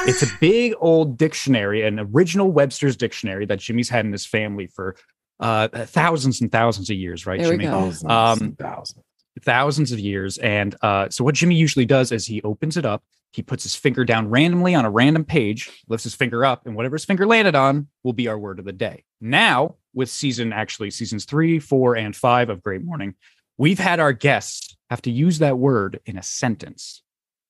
It's a big old dictionary, an original Webster's dictionary that Jimmy's had in his family for uh, thousands and thousands of years, right, There we Jimmy? go. Thousands Um, thousands. thousands of years. And uh, so what Jimmy usually does is he opens it up, he puts his finger down randomly on a random page, lifts his finger up, and whatever his finger landed on will be our word of the day. Now, with season actually seasons three, four, and five of Great Morning, we've had our guests have to use that word in a sentence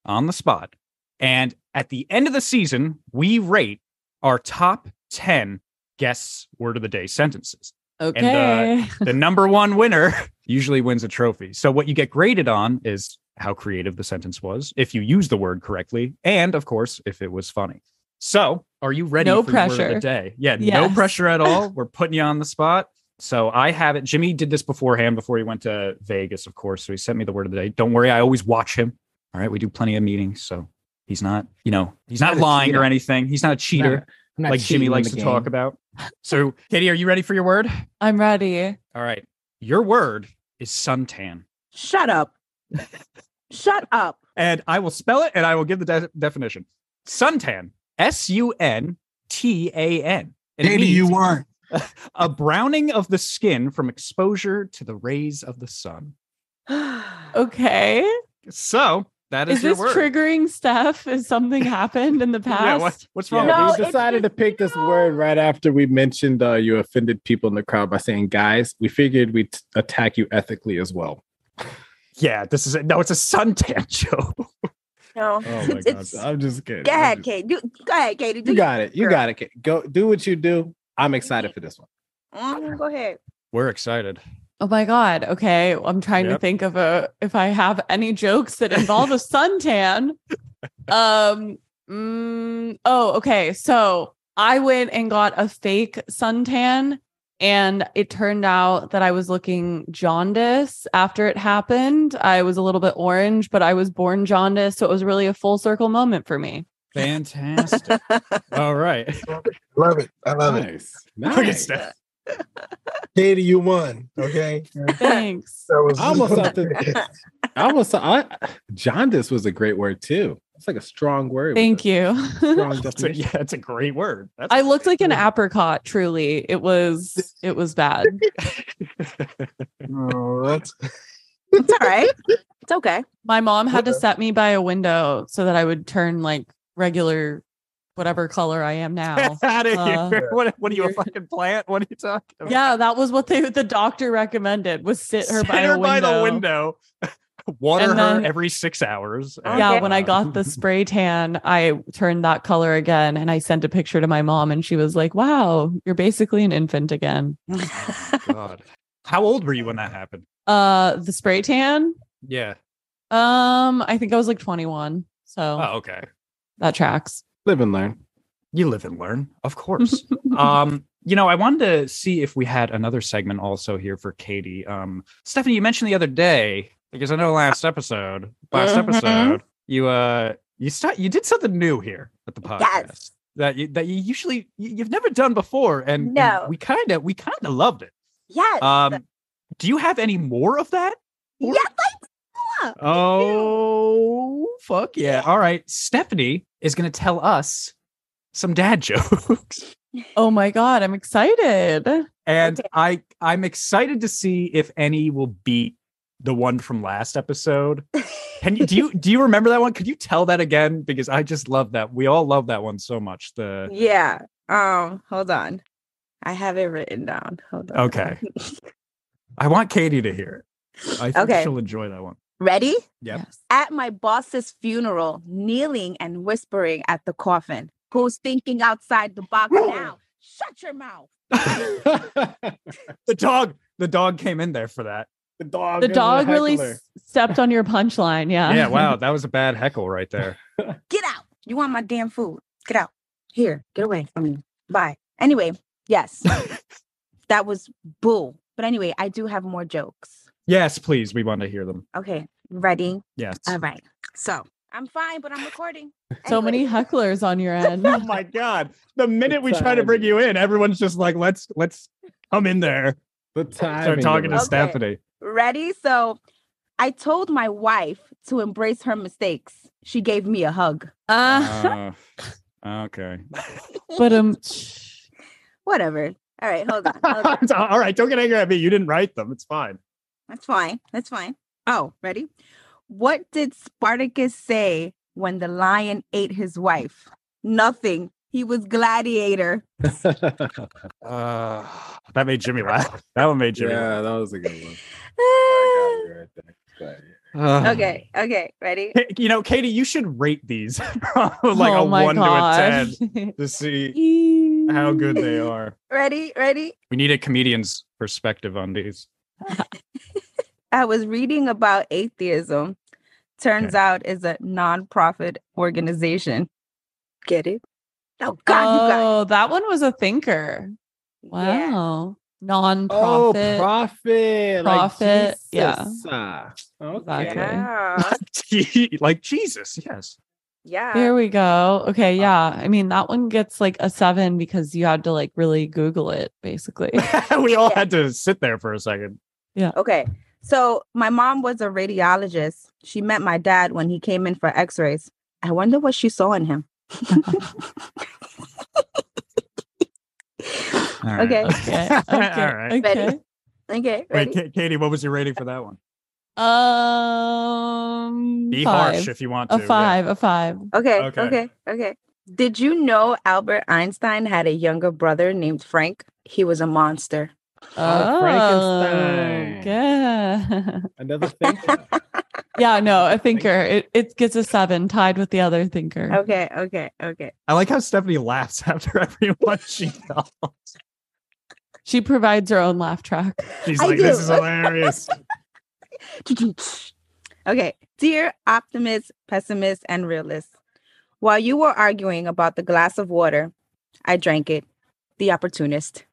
on the spot. And at the end of the season, we rate our top 10 guests' word of the day sentences uh, okay. And the number one winner usually wins a trophy. So what you get graded on is how creative the sentence was, if you use the word correctly, and of course, if it was funny. So, are you ready No for the word of pressure. the day? Yeah, no pressure at all. We're putting you on the spot. So I have it. Jimmy did this beforehand before he went to Vegas, of course. So he sent me the word of the day. Don't worry, I always watch him. All right, we do plenty of meetings, so he's not, you know, he's not, Not a lying or anything. He's not a cheater I'm not like Jimmy likes the to talk about. So, Katie, are you ready for your word? I'm ready. All right. Your word is suntan. Shut up. Shut up. And I will spell it and I will give the de- definition. Suntan, S U N T A N. And it Katie, you means won. a browning of the skin from exposure to the rays of the sun. Okay. So that is, Is your this word. triggering stuff? Has something happened in the past? Yeah, what- what's wrong? Yeah, No, we decided to pick this know- word right after we mentioned uh, you offended people in the crowd by saying guys. We figured we'd attack you ethically as well. You? Yeah, this is it. No, it's a suntan joke. No. Oh my it's, god! I'm just kidding. go ahead, just- Katie. Do, go ahead, Katie. Do You got it. You girl. got it. Kate. Go do what you do. I'm excited for this one. Mhm, go ahead. We're excited. Oh my god. Okay, I'm trying to think of a if I have any jokes that involve a suntan. Um. mm, oh, okay. So I went and got a fake suntan, and it turned out that I was looking jaundice after it happened. I was a little bit orange, but I was born jaundice, so it was really a full circle moment for me. Fantastic. All right. Love it. I love it. nice. Look at Nice. Steph. Katie, you won. Okay. Thanks. That was I almost thought that I almost I jaundice was a great word too. It's like a strong word. Thank you. Strong That's a, yeah, it's a great word. That's I looked like an apricot. Truly, it was. It was bad. Oh, that's It's all right. It's okay. My mom had to set me by a window so that I would turn like regular, whatever color I am now. out of Uh, here. What, what are you, a fucking plant? What are you talking about? yeah, that was what they the doctor recommended was sit her Sit by, her a window. the window. Water And her every six hours. Yeah, and, Yeah, when I uh, got the spray tan, I turned that color again and I sent a picture to my mom and she was like, "Wow, you're basically an infant again." God. How old were you when that happened? Uh the spray tan? Yeah. Um, I think I was like 21. So Oh, okay. that tracks. Live and learn. You live and learn, of course. um, you know, I wanted to see if we had another segment also here for Katie. Um, Stephanie, you mentioned the other day because I know last episode, last Mhm. episode, you uh, you start, you did something new here at the podcast Yes. that you that you usually you, you've never done before, and, and we kind of we kind of loved it. Yes. Um, do you have any more of that? yes, I Oh, fuck yeah. All right. Stephanie is going to tell us some dad jokes. Oh my god, I'm excited. And Okay. I I'm excited to see if any will beat the one from last episode. Can you do you do you remember that one? Could you tell that again? Because I just love that. We all love that one so much. The Yeah. Um, hold on. I have it written down. Hold on. Okay. I want Katie to hear it. I think Okay. she'll enjoy that one. Ready? Yep. Yes. At my boss's funeral, kneeling and whispering at the coffin. Who's thinking outside the box now? Shut your mouth. The dog, the dog came in there for that. the dog. The is a dog really s- stepped on your punchline. Yeah. Yeah, wow, that was a bad heckle right there. Get out. You want my damn food. Get out. Here, get away from me. Bye. Anyway, yes. that was bull. But anyway, I do have more jokes. Yes, please. We want to hear them. Okay. Ready? Yes. All right. So I'm fine, but I'm recording. So Anyway. many hecklers on your end. oh my god. The minute we try to bring you in, everyone's just like, let's let's come in there. The time. Start talking to Okay. Stephanie. Ready? So I told my wife to embrace her mistakes. She gave me a hug. Uh, Uh, okay. but um Whatever. All right, hold on. hold on. All right, don't get angry at me. You didn't write them. It's fine. That's fine. That's fine. Oh, ready? What did Spartacus say when the lion ate his wife? Nothing. He was gladiator. Uh, that made Jimmy laugh. That one made Jimmy yeah, laugh. that was a good one. I got it right there. Uh, okay. Okay. Ready? You know, Katie, you should rate these like oh a my one God. to a ten to see how good they are. Ready? Ready? We need a comedian's perspective on these. I was reading about atheism. Turns Okay. out is a non-profit organization. Get it? Oh God, you got oh, that one was a thinker. it. Yeah. Wow. oh, Non-profit. profit. Profit, Like yeah. Jesus. Ah, Okay. Exactly. Yeah. like Jesus, yes. Yeah. There we go. Okay, yeah. I mean, that one gets like a seven because you had to like really Google it, basically. we all Yeah. had to sit there for a second. Yeah. Okay. So my mom was a radiologist. She met my dad when he came in for x-rays. I wonder what she saw in him. All right. Okay. Okay. All Okay. right. Okay. Okay. Wait, Ready? Ka- Katie, what was your rating for that one? Um, Be five. harsh if you want to. a yeah. five. A five. Okay, Okay. okay, okay, Did you know Albert Einstein had a younger brother named Frank? He was a monster. Oh, Frankenstein. Yeah. Another thinker. yeah. No, a thinker. It it gets a seven, tied with the other thinker. Okay, okay, okay. I like how Stephanie laughs after everyone she tells. She provides her own laugh track. She's I like, this is hilarious. okay. Dear optimist, pessimist, and realist, while you were arguing about the glass of water, I drank it. The opportunist.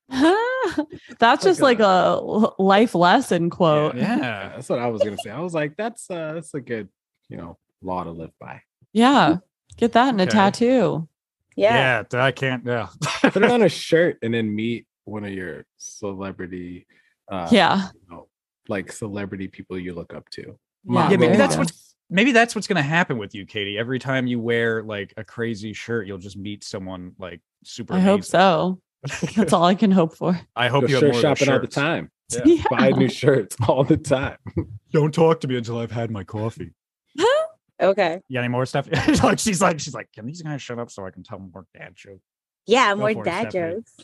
That's just like a life lesson quote. Yeah. yeah. That's what I was gonna say. I was like, that's uh that's a good, you know, law to live by. Yeah, get that in a tattoo. Yeah. Yeah. I can't. Yeah. Put it on a shirt and then meet one of your celebrity uh yeah. you know, like celebrity people you look up to. Yeah, Yeah, maybe that's what- Maybe that's what's going to happen with you, Katie. Every time you wear like a crazy shirt, you'll just meet someone like super. I hope so. That's all I can hope for. I hope Go you have shirt more shopping all the time. Yeah. Yeah. Buy new shirts all the time. Don't talk to me until I've had my coffee. Okay. You got any more stuff? like she's like she's like, can these guys shut up so I can tell more dad jokes? Yeah, Go more for it, dad jokes.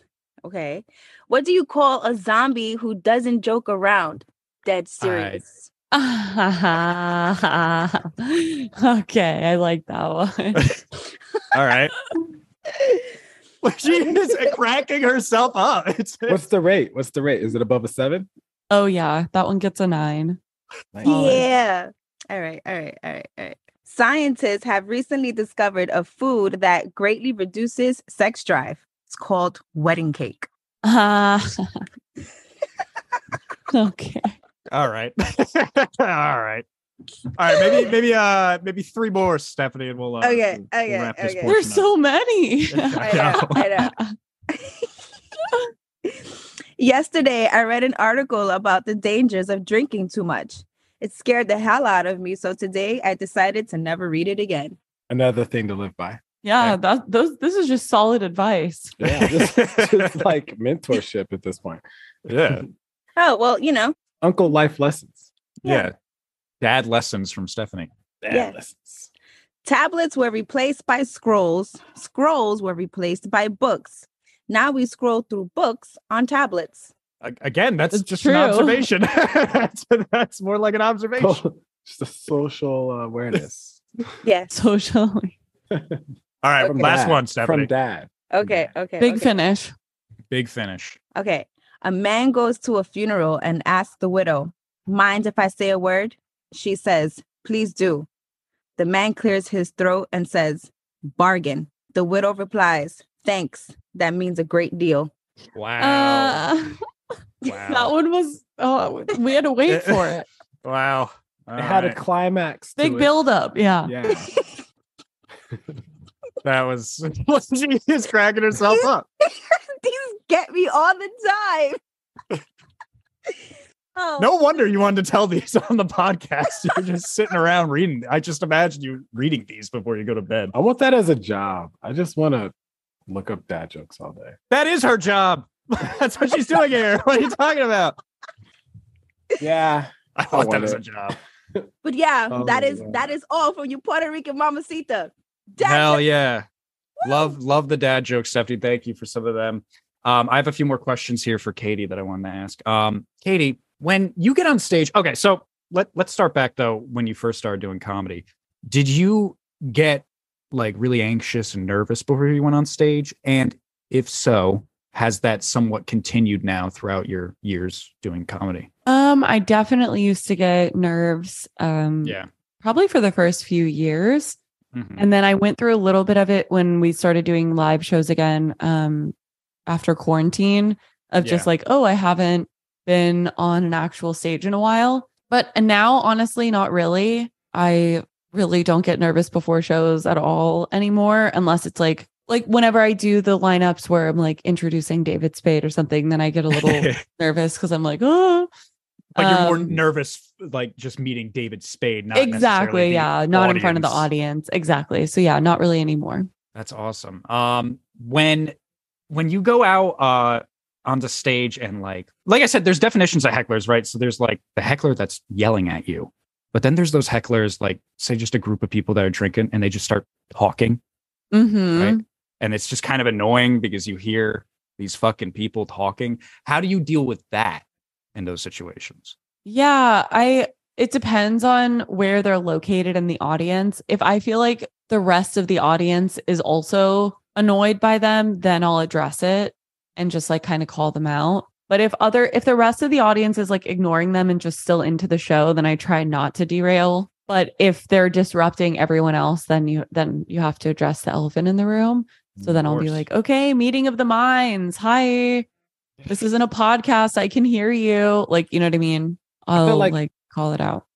Okay. What do you call a zombie who doesn't joke around? Dead serious. okay, I like that one. All right. She is cracking herself up. It's What's the rate? What's the rate? Is it above a seven? Oh yeah, that one gets a nine. Nice. Yeah. All right. All right. All right. All right. Scientists have recently discovered a food that greatly reduces sex drive. It's called wedding cake. Uh, okay. all right. all right. All right, maybe maybe uh maybe three more, Stephanie, and we'll uh, Okay, we'll okay, wrap this okay. There's up. so many. I I know. I know. Yesterday, I read an article about the dangers of drinking too much. It scared the hell out of me. So today, I decided to never read it again. Another thing to live by. yeah, that those this is just solid advice. Yeah, just, just like mentorship at this point. Yeah. Oh, well, you know, Uncle life lessons. Yeah. Dad lessons from Stephanie. Dad Yeah. lessons. tablets were replaced by scrolls, scrolls were replaced by books. Now we scroll through books on tablets. A- Again, that's It's just true. an observation. that's, that's more like an observation. Just a social awareness. Yes. Socially. All right, Okay. last one, Stephanie. From dad. Okay. Okay. Big okay. finish. Big finish. Okay. A man goes to a funeral and asks the widow, Mind if I say a word? She says, Please do. The man clears his throat and says, Bargain. The widow replies, Thanks. That means a great deal. Wow. Uh, wow. that one was oh we had to wait for it. Wow. All it had a right. climax. to Big it. build up. Yeah. Yeah. That was she is cracking herself up. These get me all the time. Oh, No wonder you wanted to tell these on the podcast. You're just sitting around reading. I just imagine you reading these before you go to bed. I want that as a job. I just want to look up dad jokes all day. That is her job. That's what she's doing here. What are you talking about? Yeah. I want that want as a job. But yeah, Oh, that is yeah. that is all from you Puerto Rican mamacita. Dad Hell jokes. yeah. Love love the dad jokes, Stephanie. Thank you for some of them. Um, I have a few more questions here for Katie that I wanted to ask. Um, Katie, when you get on stage, okay, so let let's start back though. When you first started doing comedy, did you get like really anxious and nervous before you went on stage? And if so, has that somewhat continued now throughout your years doing comedy? Um, I definitely used to get nerves. Um, Yeah. probably for the first few years. Mhm. And then I went through a little bit of it when we started doing live shows again um, after quarantine of just like, oh, I haven't been on an actual stage in a while. But and now, honestly, not really. I really don't get nervous before shows at all anymore, unless it's like, like whenever I do the lineups where I'm like introducing David Spade or something, then I get a little nervous because I'm like, oh, But you're more Um, nervous, like just meeting David Spade, not exactly. Yeah. Not in front of the audience. Exactly. So, yeah, not really anymore. That's awesome. Um, when when you go out uh onto stage and like like I said, there's definitions of hecklers, right? So there's like the heckler that's yelling at you, but then there's those hecklers like say just a group of people that are drinking and they just start talking, hmm right? And it's just kind of annoying because you hear these fucking people talking. How do you deal with that in those situations? Yeah, I it depends on where they're located in the audience. If I feel like the rest of the audience is also annoyed by them, then I'll address it and just like kind of call them out. But if other if the rest of the audience is like ignoring them and just still into the show, then I try not to derail. But if they're disrupting everyone else, then you then you have to address the elephant in the room. So mm, then I'll be like, okay, meeting of the minds. Hi. This isn't a podcast. I can hear you. Like, you know what I mean? I'll like, like call it out.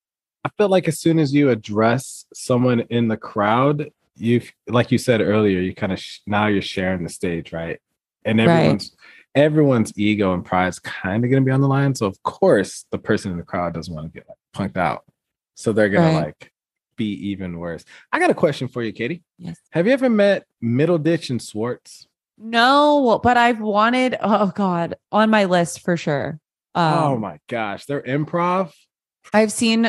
I feel like as soon as you address someone in the crowd, you like you said earlier, you kind of sh- now you're sharing the stage, right? And everyone's right. everyone's ego and pride is kind of going to be on the line. So of course, the person in the crowd doesn't want to get like punked out, so they're gonna like be even worse. I got a question for you, Katie. Yes. Have you ever met Middleditch and Schwartz? No, but I've wanted. Oh God, on my list for sure. Oh um, oh my gosh, they're improv. I've seen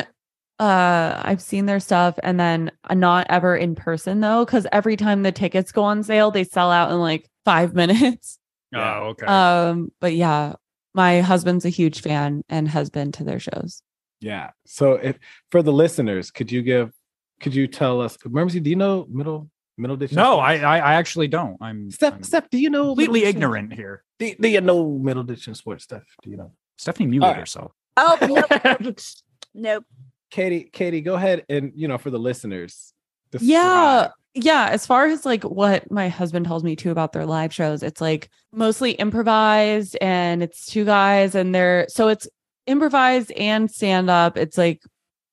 uh I've seen their stuff and then uh, not ever in person though cuz every time the tickets go on sale they sell out in like 5 minutes. Oh, okay. Um but yeah, my husband's a huge fan and has been to their shows. Yeah. So if for the listeners, could you give could you tell us? Mercy, do you know middle Middleditch? No, I, I, I actually don't. I'm Steph. I'm Steph, do you know completely ignorant here? Do, do you know Middleditch and sports stuff? Do you know? Stephanie muted right. herself. Oh nope. nope. Katie, Katie, go ahead and you know for the listeners. Yeah, yeah. As far as like what my husband tells me too about their live shows, it's like mostly improvised, and it's two guys, and they're so it's improvised and stand up. It's like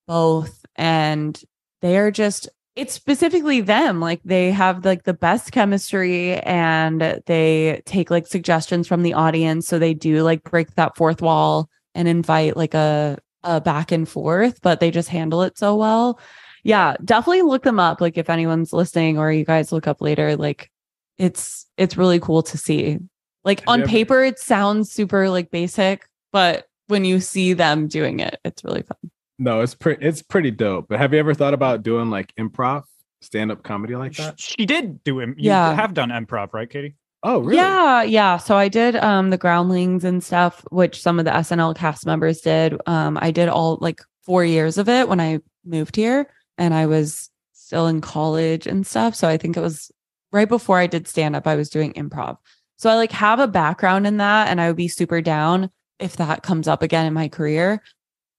both, and they are just it's specifically them like they have like the best chemistry and they take like suggestions from the audience so they do like break that fourth wall and invite like a a back and forth but they just handle it so well yeah definitely look them up like if anyone's listening or you guys look up later like it's it's really cool to see like on paper it sounds super like basic but when you see them doing it it's really fun no, it's pretty it's pretty dope. But have you ever thought about doing like improv, stand-up comedy like that? She did do it. You yeah. have done improv, right, Katie? Oh, really? Yeah, yeah. So I did um the groundlings and stuff, which some of the SNL cast members did. Um, I did all like four years of it when I moved here and I was still in college and stuff. So I think it was right before I did stand up, I was doing improv. So I like have a background in that and I would be super down if that comes up again in my career.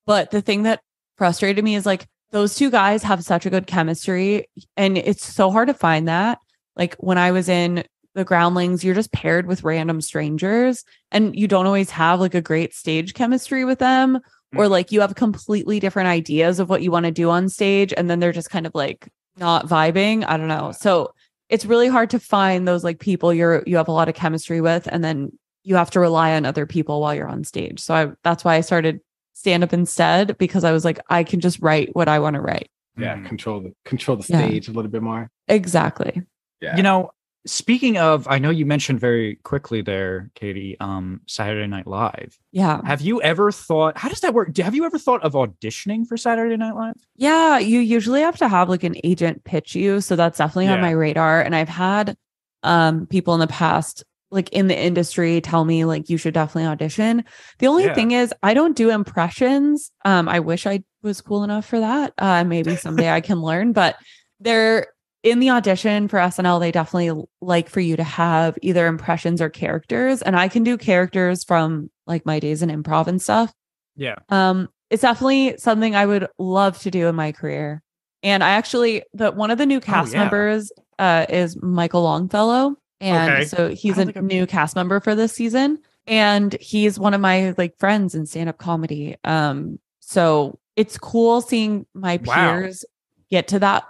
But the thing that frustrated me is like those two guys have such a good chemistry and it's so hard to find that. Like when I was in the groundlings, you're just paired with random strangers and you don't always have like a great stage chemistry with them or mm. like you have completely different ideas of what you want to do on stage and then they're just kind of like not vibing. I don't know. So it's really hard to find those like people you're you have a lot of chemistry with and then you have to rely on other people while you're on stage. So I, that's why I started stand up instead because I was like, I can just write what I want to write. Yeah, mm. control the control the stage yeah. a little bit more. Exactly. Yeah. You know, speaking of, I know you mentioned very quickly there, Katie, um, Saturday Night Live. Yeah. Have you ever thought, how does that work? Have you ever thought of auditioning for Saturday Night Live? Yeah, you usually have to have like an agent pitch you. So that's definitely yeah. on my radar. And I've had um people in the past like in the industry tell me like you should definitely audition. The only yeah. thing is I don't do impressions. Um I wish I was cool enough for that. Uh maybe someday I can learn, but they're in the audition for SNL they definitely like for you to have either impressions or characters and I can do characters from like my days in improv and stuff. Yeah. Um it's definitely something I would love to do in my career. And I actually the one of the new oh, cast oh, yeah. members uh is Michael Longfellow and okay. so he's a new cast member for this season. And he's one of my like friends in stand-up comedy. Um, so it's cool seeing my peers wow. get to that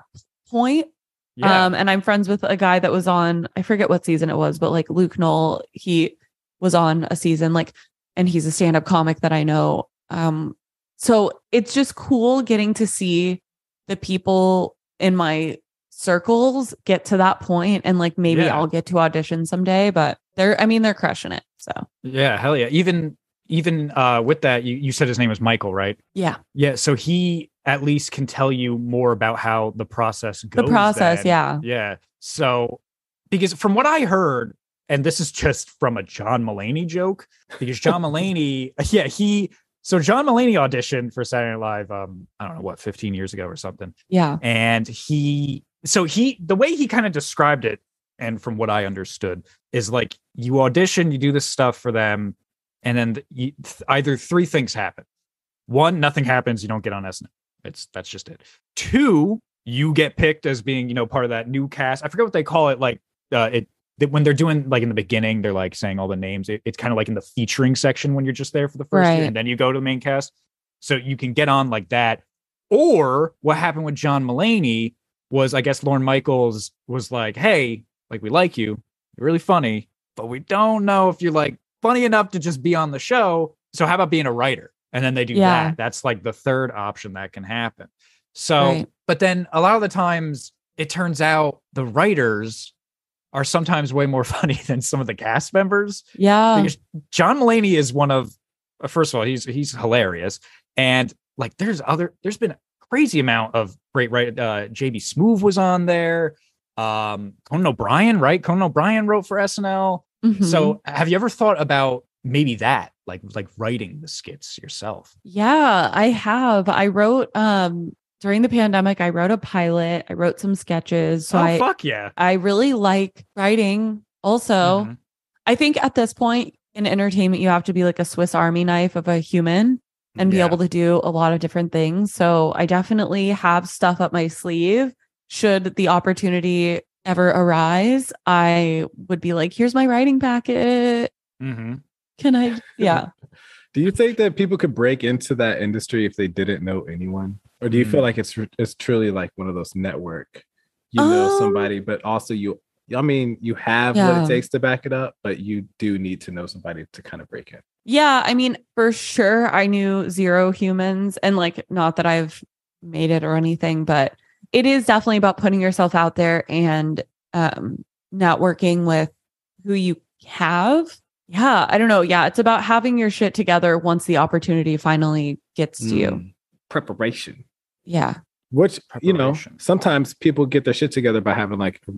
point. Yeah. Um, and I'm friends with a guy that was on, I forget what season it was, but like Luke Null, he was on a season, like, and he's a stand-up comic that I know. Um, so it's just cool getting to see the people in my circles get to that point and like maybe yeah. I'll get to audition someday, but they're I mean they're crushing it. So Yeah, hell yeah. Even even uh with that you you said his name was Michael, right? Yeah. Yeah, so he at least can tell you more about how the process goes. The process, then. yeah. Yeah. So because from what I heard and this is just from a John Mulaney joke because John Mulaney yeah, he so John Mulaney auditioned for Saturday Night Live um I don't know what 15 years ago or something. Yeah. And he so he the way he kind of described it and from what i understood is like you audition you do this stuff for them and then you, th- either three things happen. One, nothing happens. You don't get on SNL. It's that's just it. Two, you get picked as being you know part of that new cast. I forget what they call it. Like uh, it that when they're doing like in the beginning, they're like saying all the names. It, it's kind of like in the featuring section when you're just there for the first year, and then you go to the main cast. So you can get on like that. Or what happened with John Mulaney was, I guess Lorne Michaels was like, "Hey, like we like you, you're really funny, but we don't know if you're like funny enough to just be on the show. So how about being a writer?" And then they do Yeah. that. That's like the third option that can happen. So, Right. but then a lot of the times it turns out the writers are sometimes way more funny than some of the cast members. Yeah. Because John Mulaney is one of uh, first of all, he's he's hilarious. And like there's other there's been a crazy amount of great right uh JB Smoove was on there. Um Conan O'Brien, right? Conan O'Brien wrote for SNL. Mhm. So have you ever thought about maybe that? Like like writing the skits yourself? Yeah, I have. I wrote um during the pandemic, I wrote a pilot, I wrote some sketches. So oh I fuck yeah. I really like writing also. Mhm. I think at this point in entertainment, you have to be like a Swiss Army knife of a human and be Yeah. able to do a lot of different things. So I definitely have stuff up my sleeve. Should the opportunity ever arise, I would be like, here's my writing packet. Mhm. Can I? Yeah. Do you think that people could break into that industry if they didn't know anyone, or do you feel Mm. like it's it's truly like one of those network? You know Um, somebody, but also you. I mean, you have what it takes to back it up, but you do need to know somebody to kind of break in. Yeah, I mean, for sure, I knew zero humans, and like, not that I've made it or anything, but it is definitely about putting yourself out there and um, networking with who you have. Yeah, I don't know. Yeah, it's about having your shit together once the opportunity finally gets to you. Mm. Preparation. Yeah, Which you know, sometimes people get their shit together by having like a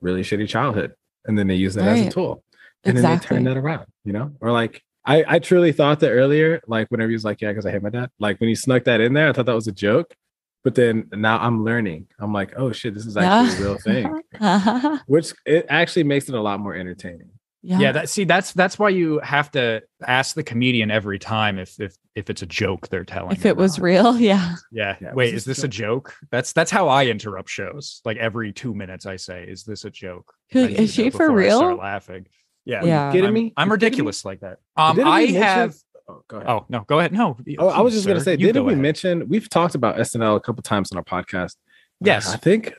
really shitty childhood, and then they use that as a tool, and then they turn that around. You know, or like I I truly thought that earlier, like whenever he was like, yeah, because I hate my dad. Like when he snuck that in there, I thought that was a joke, but then now I'm learning. I'm like, oh shit, this is actually a real thing, which it actually makes it a lot more entertaining. Yeah. Yeah, that see that's that's why you have to ask the comedian every time if if if it's a joke they're telling. if it was not. real, yeah. Yeah. Yeah, Wait, is this this a joke? That's that's how I interrupt shows. Like every two minutes, I say, "Is this a joke?" I Is she for before I start laughing. Yeah. Yeah. Kidding I'm, me? I'm You kidding me? ridiculous like that. Um, Didn't I have. Oh, go ahead. Oh no, go ahead. No. Oh, I was just gonna say, You didn't go we ahead. mention we've talked about SNL a couple times on our podcast? Yes. I think.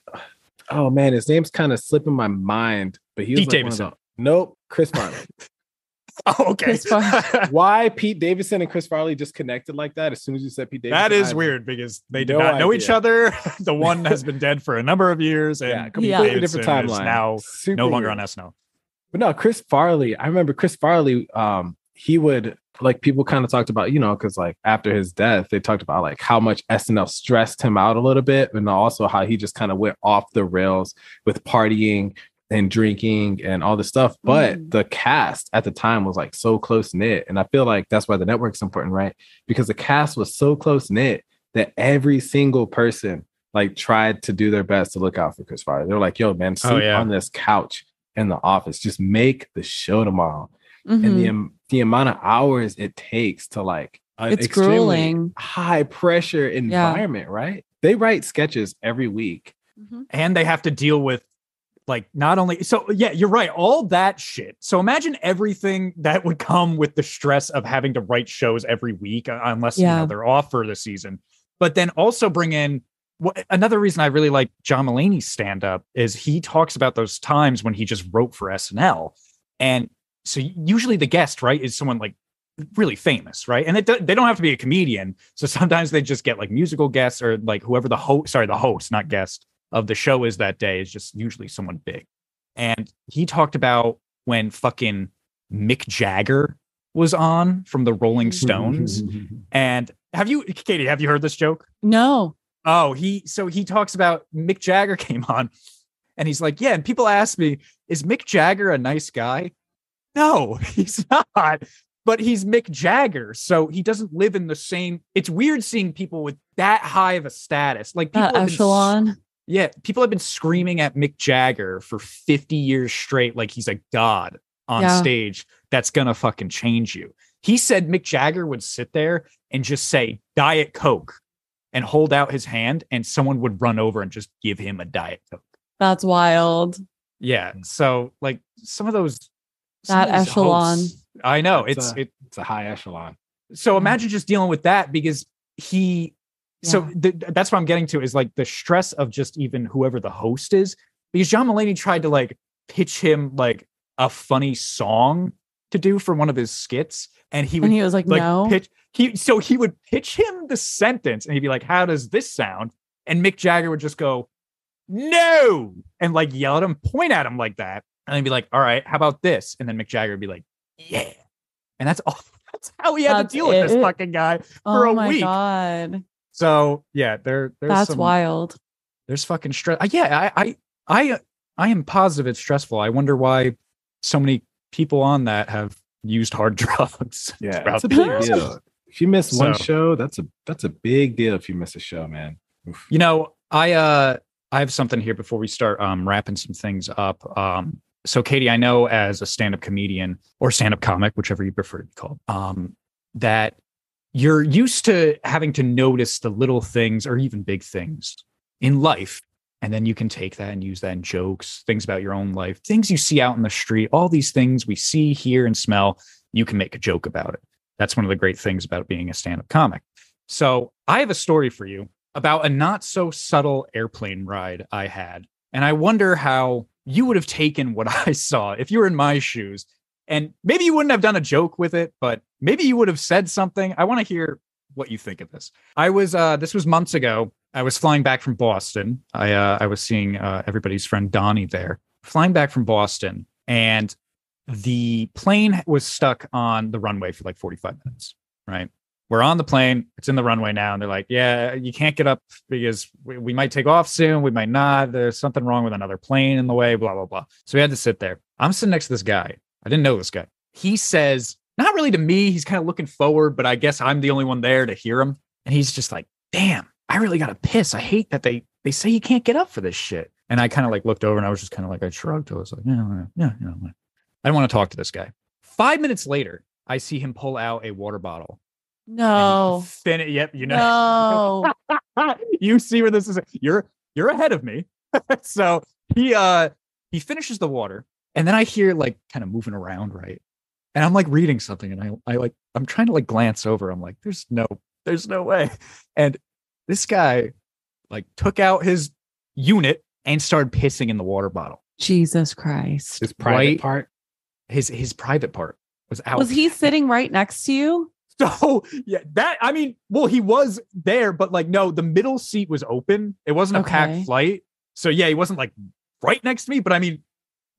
Oh man, his name's kind of slipping my mind, but he was Pete like one of Davidson. the- nope, Chris Farley. Oh, okay. Chris Farley. Why Pete Davidson and Chris Farley just connected like that as soon as you said Pete Davidson? that is I- weird because they do no not know each other. the one has been dead for a number of years, and Yeah, Pete completely Davidson different is timeline. now Super no longer weird. on SNL. But no, Chris Farley. I remember Chris Farley. Um, he would like people kind of talked about, you know, because like after his death, they talked about like how much SNL stressed him out a little bit, and also how he just kind of went off the rails with partying and drinking and all this stuff. But Mm. the cast at the time was like so close knit, and I feel like that's why the network's important, right? Because the cast was so close knit that every single person like tried to do their best to look out for Chris Farley. They're like, "Yo, man, Oh, sleep yeah. on this couch." in the office. Just make the show tomorrow. Mhm. And the am- the amount of hours it takes to like an It's extremely grueling. high pressure environment, right? They write sketches every week. Mhm. and they have to deal with like not only so yeah you're right all that shit. So imagine everything that would come with the stress of having to write shows every week uh, unless you Yeah. know they're off for the season. But then also bring in what another reason i really like john mulaney's stand up is he talks about those times when he just wrote for snl and so usually the guest right is someone like really famous right? And it, do- they don't have to be a comedian. So sometimes they just get like musical guests or like whoever the host sorry the host not guest of the show is that day is just usually someone big. And he talked about when fucking Mick Jagger was on from the Rolling Stones. and have you, Katie, have you heard this joke? No. Oh, he, so he talks about Mick Jagger came on and he's like, yeah. And people ask me, is Mick Jagger a nice guy? No, he's not. But he's Mick Jagger, so he doesn't live in the same. It's weird seeing people with that high of a status, like people That have been uh, echelon. Yeah, people have been screaming at Mick Jagger for 50 years straight, like he's a god on Yeah. stage. That's gonna fucking change you. He said Mick Jagger would sit there and just say Diet Coke and hold out his hand, and someone would run over and just give him a Diet Coke. That's wild. Yeah. So like some of those some That of echelon. hosts- I know It's it's a- it. It's a high echelon. So mm. imagine just dealing with that because he. So th- that's what I'm getting to is like the stress of just even whoever the host is because John Mulaney tried to like pitch him like a funny song to do for one of his skits, and he would And he was like, like no. pitch he so he would pitch him the sentence and he'd be like how does this sound? And mick jagger would just go no! and like yell at him point at him like that and then be like all right how about this? And then mick jagger would be like yeah. And that's all that's how he had That's to deal with this fucking guy for oh a my week. God. So yeah there there's That's some, wild. there's fucking stress uh, yeah I, I i i am positive it's stressful i wonder why so many people on that have used hard drugs Yeah, throughout it's a big deal. If you miss one show, that's a that's a big deal. If you miss a show, man. Oof. You know, I uh I have something here before we start um wrapping some things up. Um so Katie, I know as a stand-up comedian or stand-up comic, whichever you prefer to be called, um, that you're used to having to notice the little things or even big things in life. And then you can take that and use that in jokes, things about your own life, things you see out in the street, all these things we see, hear, and smell, you can make a joke about it. That's one of the great things about being a stand-up comic. So I have a story for you about a not so subtle airplane ride I had. And I wonder how you would have taken what I saw if you were in my shoes. And maybe you wouldn't have done a joke with it, but maybe you would have said something. I want to hear what you think of this. I was uh this was months ago. I was flying back from Boston. I uh I was seeing uh everybody's friend Donnie there. Flying back from Boston and the plane was stuck on the runway for like 45 minutes, right? we're on the plane. It's in the runway now. And they're like, yeah, you can't get up because we, we might take off soon. We might not. There's something wrong with another plane in the way, blah, blah, blah. So we had to sit there. I'm sitting next to this guy. I didn't know this guy. He says, not really to me. He's kind of looking forward, but I guess I'm the only one there to hear him. And he's just like, damn, I really got to piss. I hate that they, they say you can't get up for this shit. And I kind of like looked over and I was just kind of like, I shrugged. I was like, yeah, yeah, yeah. I don't want to talk to this guy. Five minutes later, I see him pull out a water bottle No. Fin- yep, you know. No. you see where this is. You're you're ahead of me. so he uh he finishes the water, and then I hear like kind of moving around, right? And I'm like reading something, and I I like I'm trying to like glance over. I'm like, there's no there's no way. And this guy like took out his unit and started pissing in the water bottle. Jesus Christ. His private Right. part. His his private part was out. Was he sitting right next to you? So yeah, that I mean, well, he was there, but like no, the middle seat was open. It wasn't a Okay. packed flight. So yeah, he wasn't like right next to me, but I mean,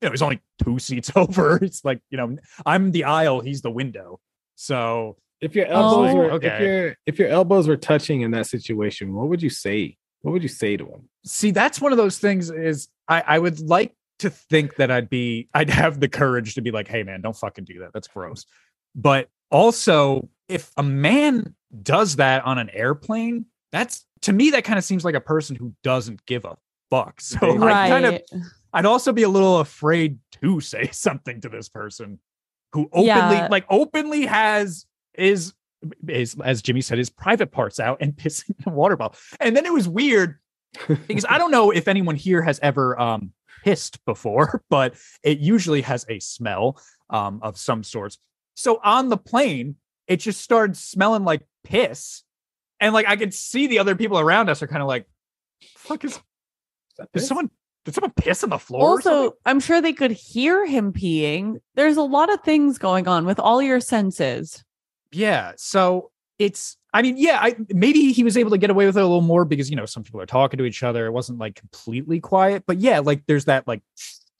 you know, he's only two seats over. It's like, you know, I'm the aisle, he's the window. So If your elbows Oh. were if your if your elbows were touching in that situation, what would you say? What would you say to him? see, that's one of those things is I, I would like to think that I'd be I'd have the courage to be like, hey man, don't fucking do that. That's gross. But also, if a man does that on an airplane, that's to me, that kind of seems like a person who doesn't give a fuck. So I kind of I'd also be a little afraid to say something to this person who openly Yeah. like openly has is is as Jimmy said his private parts out and pissing in a water bottle. And then it was weird because I don't know if anyone here has ever um pissed before, but it usually has a smell um of some sorts. So on the plane, it just started smelling like piss. And like I could see the other people around us are kind of like, fuck is did someone did someone piss on the floor? or? Also, I'm sure they could hear him peeing. There's a lot of things going on with all your senses. Yeah. So it's, I mean, yeah, I maybe he was able to get away with it a little more because, you know, some people are talking to each other. It wasn't like completely quiet, but yeah, like there's that, like,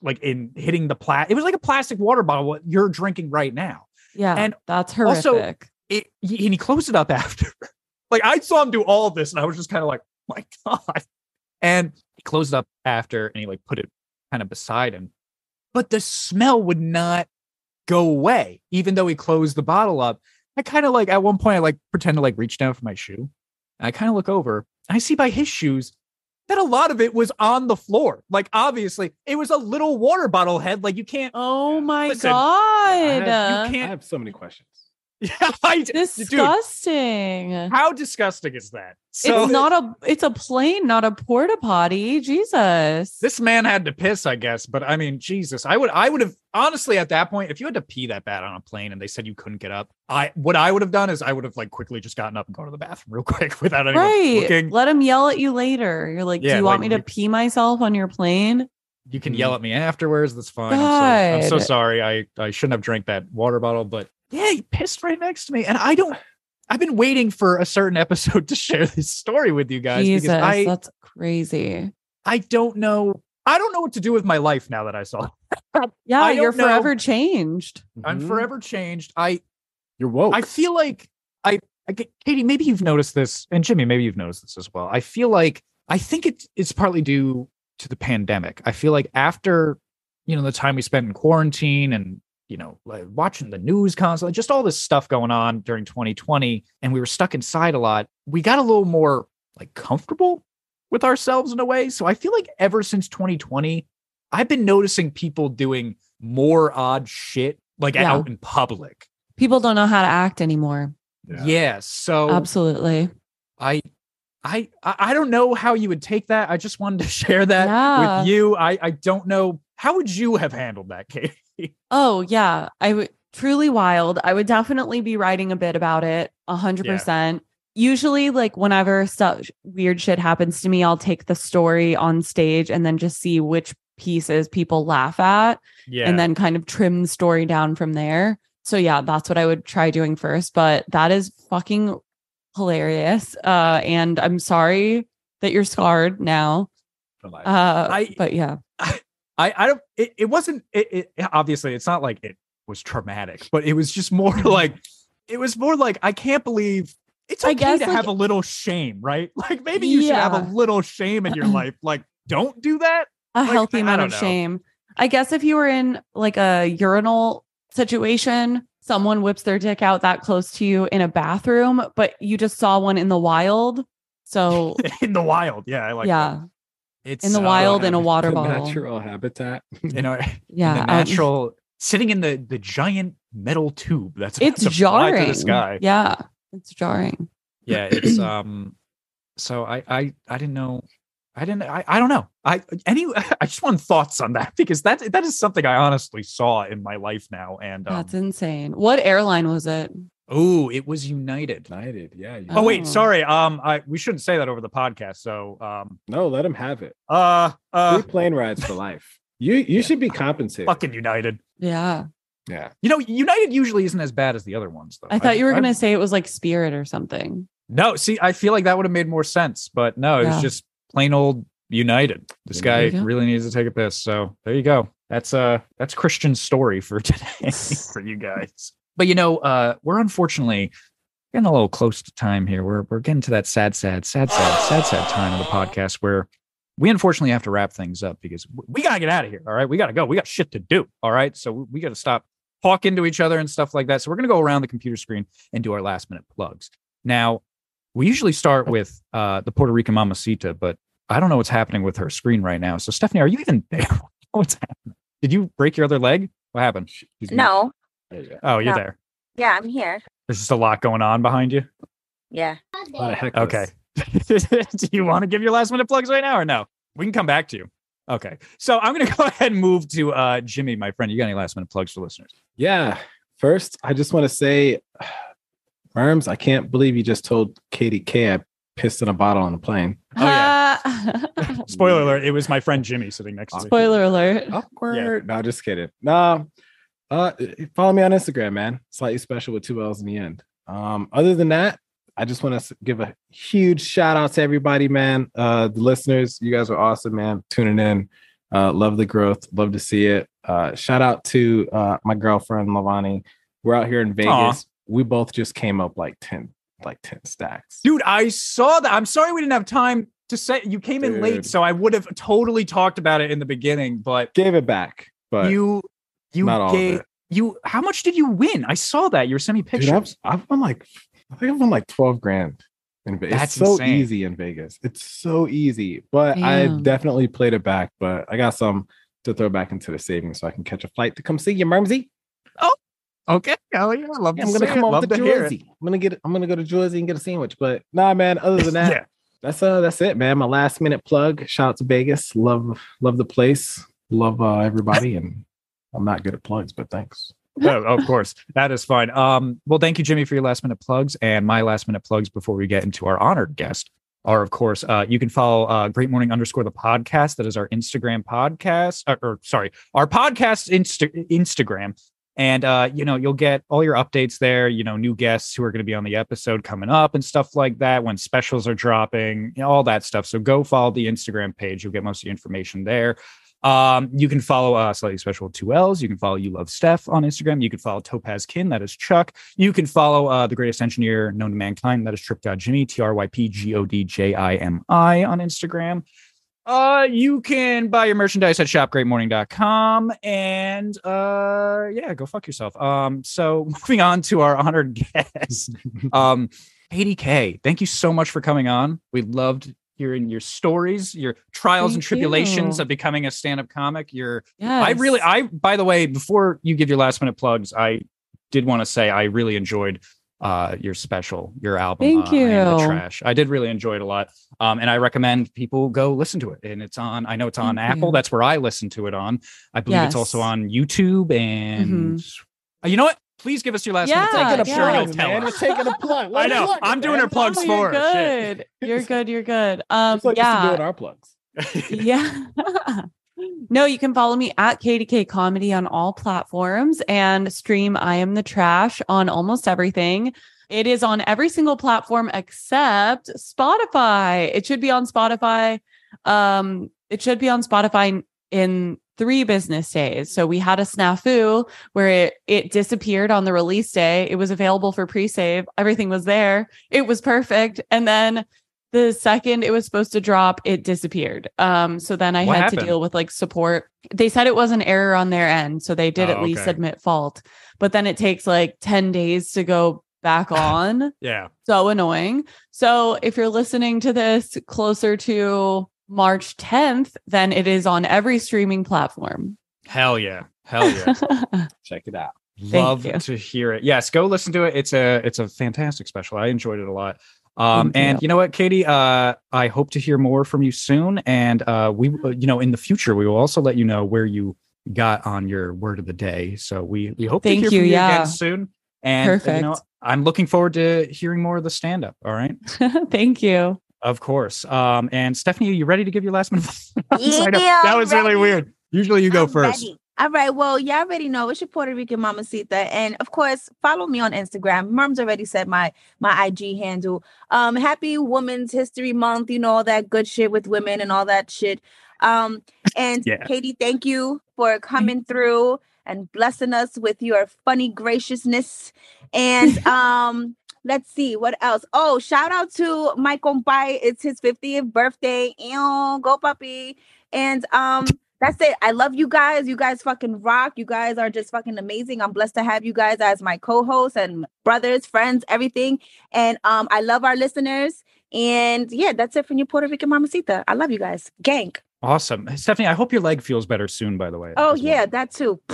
like in hitting the plat, it was like a plastic water bottle what you're drinking right now. Yeah. And that's also- horrific. It, he, and he closed it up after. like I saw him do all of this and I was just kind of like, oh my God. And closed it up after and he like put it kind of beside him. But the smell would not go away, even though he closed the bottle up. I kind of like at one point I like pretend to like reach down for my shoe. And I kind of look over and I see by his shoes that a lot of it was on the floor. Like obviously it was a little water bottle head. Like you can't oh my Listen, God. I you can't I have so many questions. Yeah, I, dude, Disgusting. how disgusting is that? So it's not a it's a plane, not a porta potty. Jesus. this man had to piss, I guess. But I mean, Jesus, I would, I would have honestly at that point, if you had to pee that bad on a plane and they said you couldn't get up, I what I would have done is I would have like quickly just gotten up and gone to the bathroom real quick without anyone right. looking. Let him yell at you later. You're like, Yeah, do you want like, me to pee myself on your plane? You can yell mm. at me afterwards. That's fine. I'm so, I'm so sorry. I, I shouldn't have drank that water bottle, but yeah, he pissed right next to me. And I don't, I've been waiting for a certain episode to share this story with you guys Jesus, because I, that's crazy. I don't know. I don't know what to do with my life now that I saw. it. Yeah, I you're don't know. forever changed. I'm Mhm. forever changed. I, You're woke. I feel like I, I Katie, maybe you've noticed this, and Jimmy, maybe you've noticed this as well. I feel like I think it's it's partly due to the pandemic. I feel like after you know the time we spent in quarantine and you know like watching the news constantly, just all this stuff going on during 2020, and we were stuck inside a lot. We got a little more like comfortable with ourselves in a way. So I feel like ever since 2020, I've been noticing people doing more odd shit like Yeah. out in public. People don't know how to act anymore. Yeah. So Absolutely. I, I, I I don't know how you would take that. I just wanted to share that Yeah. with you. I, I don't know. How would you have handled that, Katie? Oh yeah, I would truly wild. I would definitely be writing a bit about it. A hundred percent. Usually, like whenever stuff weird shit happens to me, I'll take the story on stage and then just see which pieces people laugh at, Yeah. and then kind of trim the story down from there. So yeah, that's what I would try doing first. But that is fucking hilarious. Uh, and I'm sorry that you're scarred now. Uh, I- but yeah, I, I I don't. It, it wasn't. It, it obviously it's not like it was traumatic, but it was just more like it was more like I can't believe it's I okay guess, to like- have a little shame, right? Like maybe you should have a little shame in your life. Like don't do that. a Like, healthy amount of know. shame. I guess if you were in like a urinal situation, someone whips their dick out that close to you in a bathroom, but you just saw one in the wild. So in the wild. Yeah, I like. that. Yeah, it's in the uh, wild in a water The bottle. Natural habitat. You know, yeah, the out- natural sitting in the the giant metal tube that's it's to jarring. through the sky. Yeah, it's jarring. Yeah, it's um. So I I I didn't know. I didn't. I, I don't know. I any. I just want thoughts on that because that that is something I honestly saw in my life now. And um, That's insane. What airline was it? Oh, it was United. United. Yeah. you- Oh wait, sorry. Um, I we shouldn't say that over the podcast. So um, No, let him have it. uh, uh, Free plane rides for life. You you should be compensated. fucking United. Yeah, Yeah. You know, United usually isn't as bad as the other ones, though. I thought you were I've- gonna say it was like Spirit or something. No, see, I feel like that would have made more sense, but no, it was just plain old United. This There guy really needs to take a piss. So there you go. That's uh that's Christian's story for today for you guys. But you know, uh we're unfortunately getting a little close to time here. We're we're getting to that sad, sad, sad, sad, sad, sad time of the podcast where we unfortunately have to wrap things up because we gotta get out of here. All right. We gotta go. We got shit to do. All right. So we- gotta stop talking to each other and stuff like that. So we're gonna go around the computer screen and do our last minute plugs. Now, we usually start with uh, the Puerto Rican Mamacita, but I don't know what's happening with her screen right now. So, Stephanie, are you even there? what's happening? Did you break your other leg? What happened? She's No. There you go. Oh, you're No. there. Yeah, I'm here. There's just a lot going on behind you. Yeah. A lot of hecklers. Okay. Do you want to give your last minute plugs right now or no? We can come back to you. Okay. So I'm going to go ahead and move to uh, Jimmy, my friend. You got any last minute plugs for listeners? Yeah. First, I just want to say, Worms, I can't believe you just told Katie K I pissed in a bottle on a plane. Oh, yeah. yeah. Spoiler alert, it was my friend Jimmy sitting next to me. Spoiler alert. Awkward. No, just kidding. No. Uh follow me on Instagram, man. Slightly special with two L's in the end. Um, other than that, I just want to give a huge shout out to everybody, man. Uh the listeners, you guys are awesome, man. Tuning in. Uh love the growth, love to see it. Uh shout out to uh my girlfriend Lavani. We're out here in Vegas. Aw. We both just came up like 10, like 10 stacks. Dude, I saw that. I'm sorry we didn't have time to say you came in late, so I would have totally talked about it in the beginning, but Gave it back, but you you not all of gave it. you how much did you win? I saw that. You were sending me Dude, I've, pictures. I've won like I think I've won like 12 grand in Vegas. That's It's so insane. easy in Vegas. It's so easy. But I definitely played it back. But I got some to throw back into the savings so I can catch a flight to come see you, Oh, Okay. Hell yeah. I love Yeah, I'm gonna come over to to. Jersey. I'm gonna get. I'm gonna go to Jersey and get a sandwich. But nah, man. Other than that, Yeah. that's uh, that's it, man. My last minute plug. Shout out to Vegas. Love, love the place. Love uh, everybody. And I'm not good at plugs, but thanks. oh, of course. That is fine. Um, well, thank you, Jimmy, for your last minute plugs. And my last minute plugs before we get into our honored guest are, of course, uh, you can follow uh, Great Morning underscore the podcast. That is our Instagram podcast, or, or sorry, our podcast Insta- Instagram. And uh, you know, you'll get all your updates there, you know, new guests who are going to be on the episode coming up and stuff like that, when specials are dropping, you know, all that stuff. So go follow the Instagram page. You'll get most of the information there. Um, you can follow uh slightly special two L's. You can follow You Love Steph on Instagram. You can follow Topaz Kin, that is Chuck. You can follow uh the greatest engineer known to mankind, that is Trip God Jimmy, T R Y P G O D J I M I on Instagram. Uh, you can buy your merchandise at shopgreatmorning.com and uh yeah, go fuck yourself. Um, so moving on to our honored guest. um, Katie K, thank you so much for coming on. We loved hearing your stories, your trials and tribulations you. of becoming a stand-up comic. Your Yes. I really I by the way, before you give your last minute plugs, I did want to say I really enjoyed uh your special, your album. Thank uh, I the you. Trash. I did really enjoy it a lot. Um and I recommend people go listen to it. And it's on I know it's on Thank Apple. you. That's where I listen to it on. I believe it's also on YouTube and Uh, you know what? Please give us your last minute Yeah, plug. I'm yeah. sure you'll tell man. us. We're taking a plug. I know. I'm doing her plugs Oh, for you're her. Shit. good. You're good. You're good. Um, Just like yeah. yeah. doing our plugs. yeah. no, you can follow me at KDK Comedy on all platforms and stream I Am the Trash on almost everything. It is on every single platform except Spotify. It should be on Spotify. Um, it should be on Spotify in three business days. So we had a snafu where it it disappeared on the release day. It was available for pre-save. Everything was there. It was perfect. And then the second it was supposed to drop, it disappeared. Um, so then I What had happened? to deal with like support. They said it was an error on their end, so they did Oh, at least okay. admit fault. But then it takes like 10 days to go back on. Yeah. so annoying. So if you're listening to this closer to March 10th, then it is on every streaming platform. Hell yeah. Hell yeah. Check it out. Love you. to hear it. Yes, go listen to it. It's a it's a fantastic special. I enjoyed it a lot. Um, Thank and you. you know what, Katie? Uh, I hope to hear more from you soon. And uh, we, uh, you know, in the future, we will also let you know where you got on your word of the day. So we we hope Thank to hear you, from you yeah. again soon. And uh, you know, Perfect. I'm looking forward to hearing more of the stand up. All right. Thank you. Of course. Um, and Stephanie, are you ready to give your last minute? Yeah, that was really weird. Usually you go I'm first. ready. All right. Well, y'all already know it's your Puerto Rican mamacita, and of course, follow me on Instagram. Merms already said my my IG handle. Um, happy Women's History Month. You know all that good shit with women and all that shit. Um, and Yeah. Katie, thank you for coming through and blessing us with your funny graciousness. And um, let's see what else. Oh, shout out to my compai. It's his 50th birthday. Ew, go puppy. And um, that's it. I love you guys. You guys fucking rock. You guys are just fucking amazing. I'm blessed to have you guys as my co-hosts and brothers, friends, everything. And um, I love our listeners. And yeah, that's it from your Puerto Rican mamacita. I love you guys. Gang. Awesome. Stephanie, I hope your leg feels better soon, by the way. Oh as well. yeah, that too.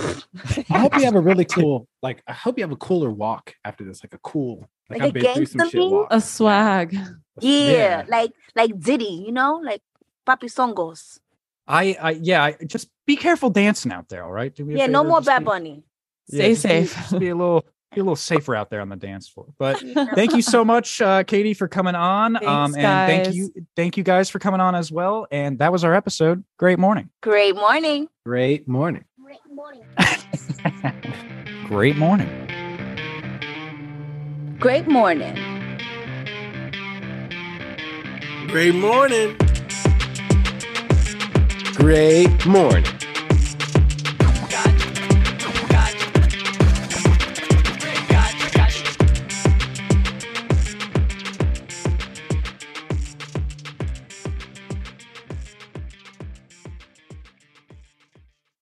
I hope you have a really cool, like, I hope you have a cooler walk after this, like a cool, like, Like I've a been through some gangster shit walk. A swag. yeah, like like Diddy, you know, like Papi Songos. I, I, yeah, I, just be careful dancing out there. All right. Do me a Yeah, no more Bad be- Bunny. yeah, Stay just be- safe. just be a little, be a little safer out there on the dance floor. But thank you so much, uh, Katie, for coming on. um, Thanks, and thank you, thank you guys for coming on as well. And that was our episode. Great morning. Great morning. Great morning. Great morning. Great morning. Great morning. Great morning. Great morning.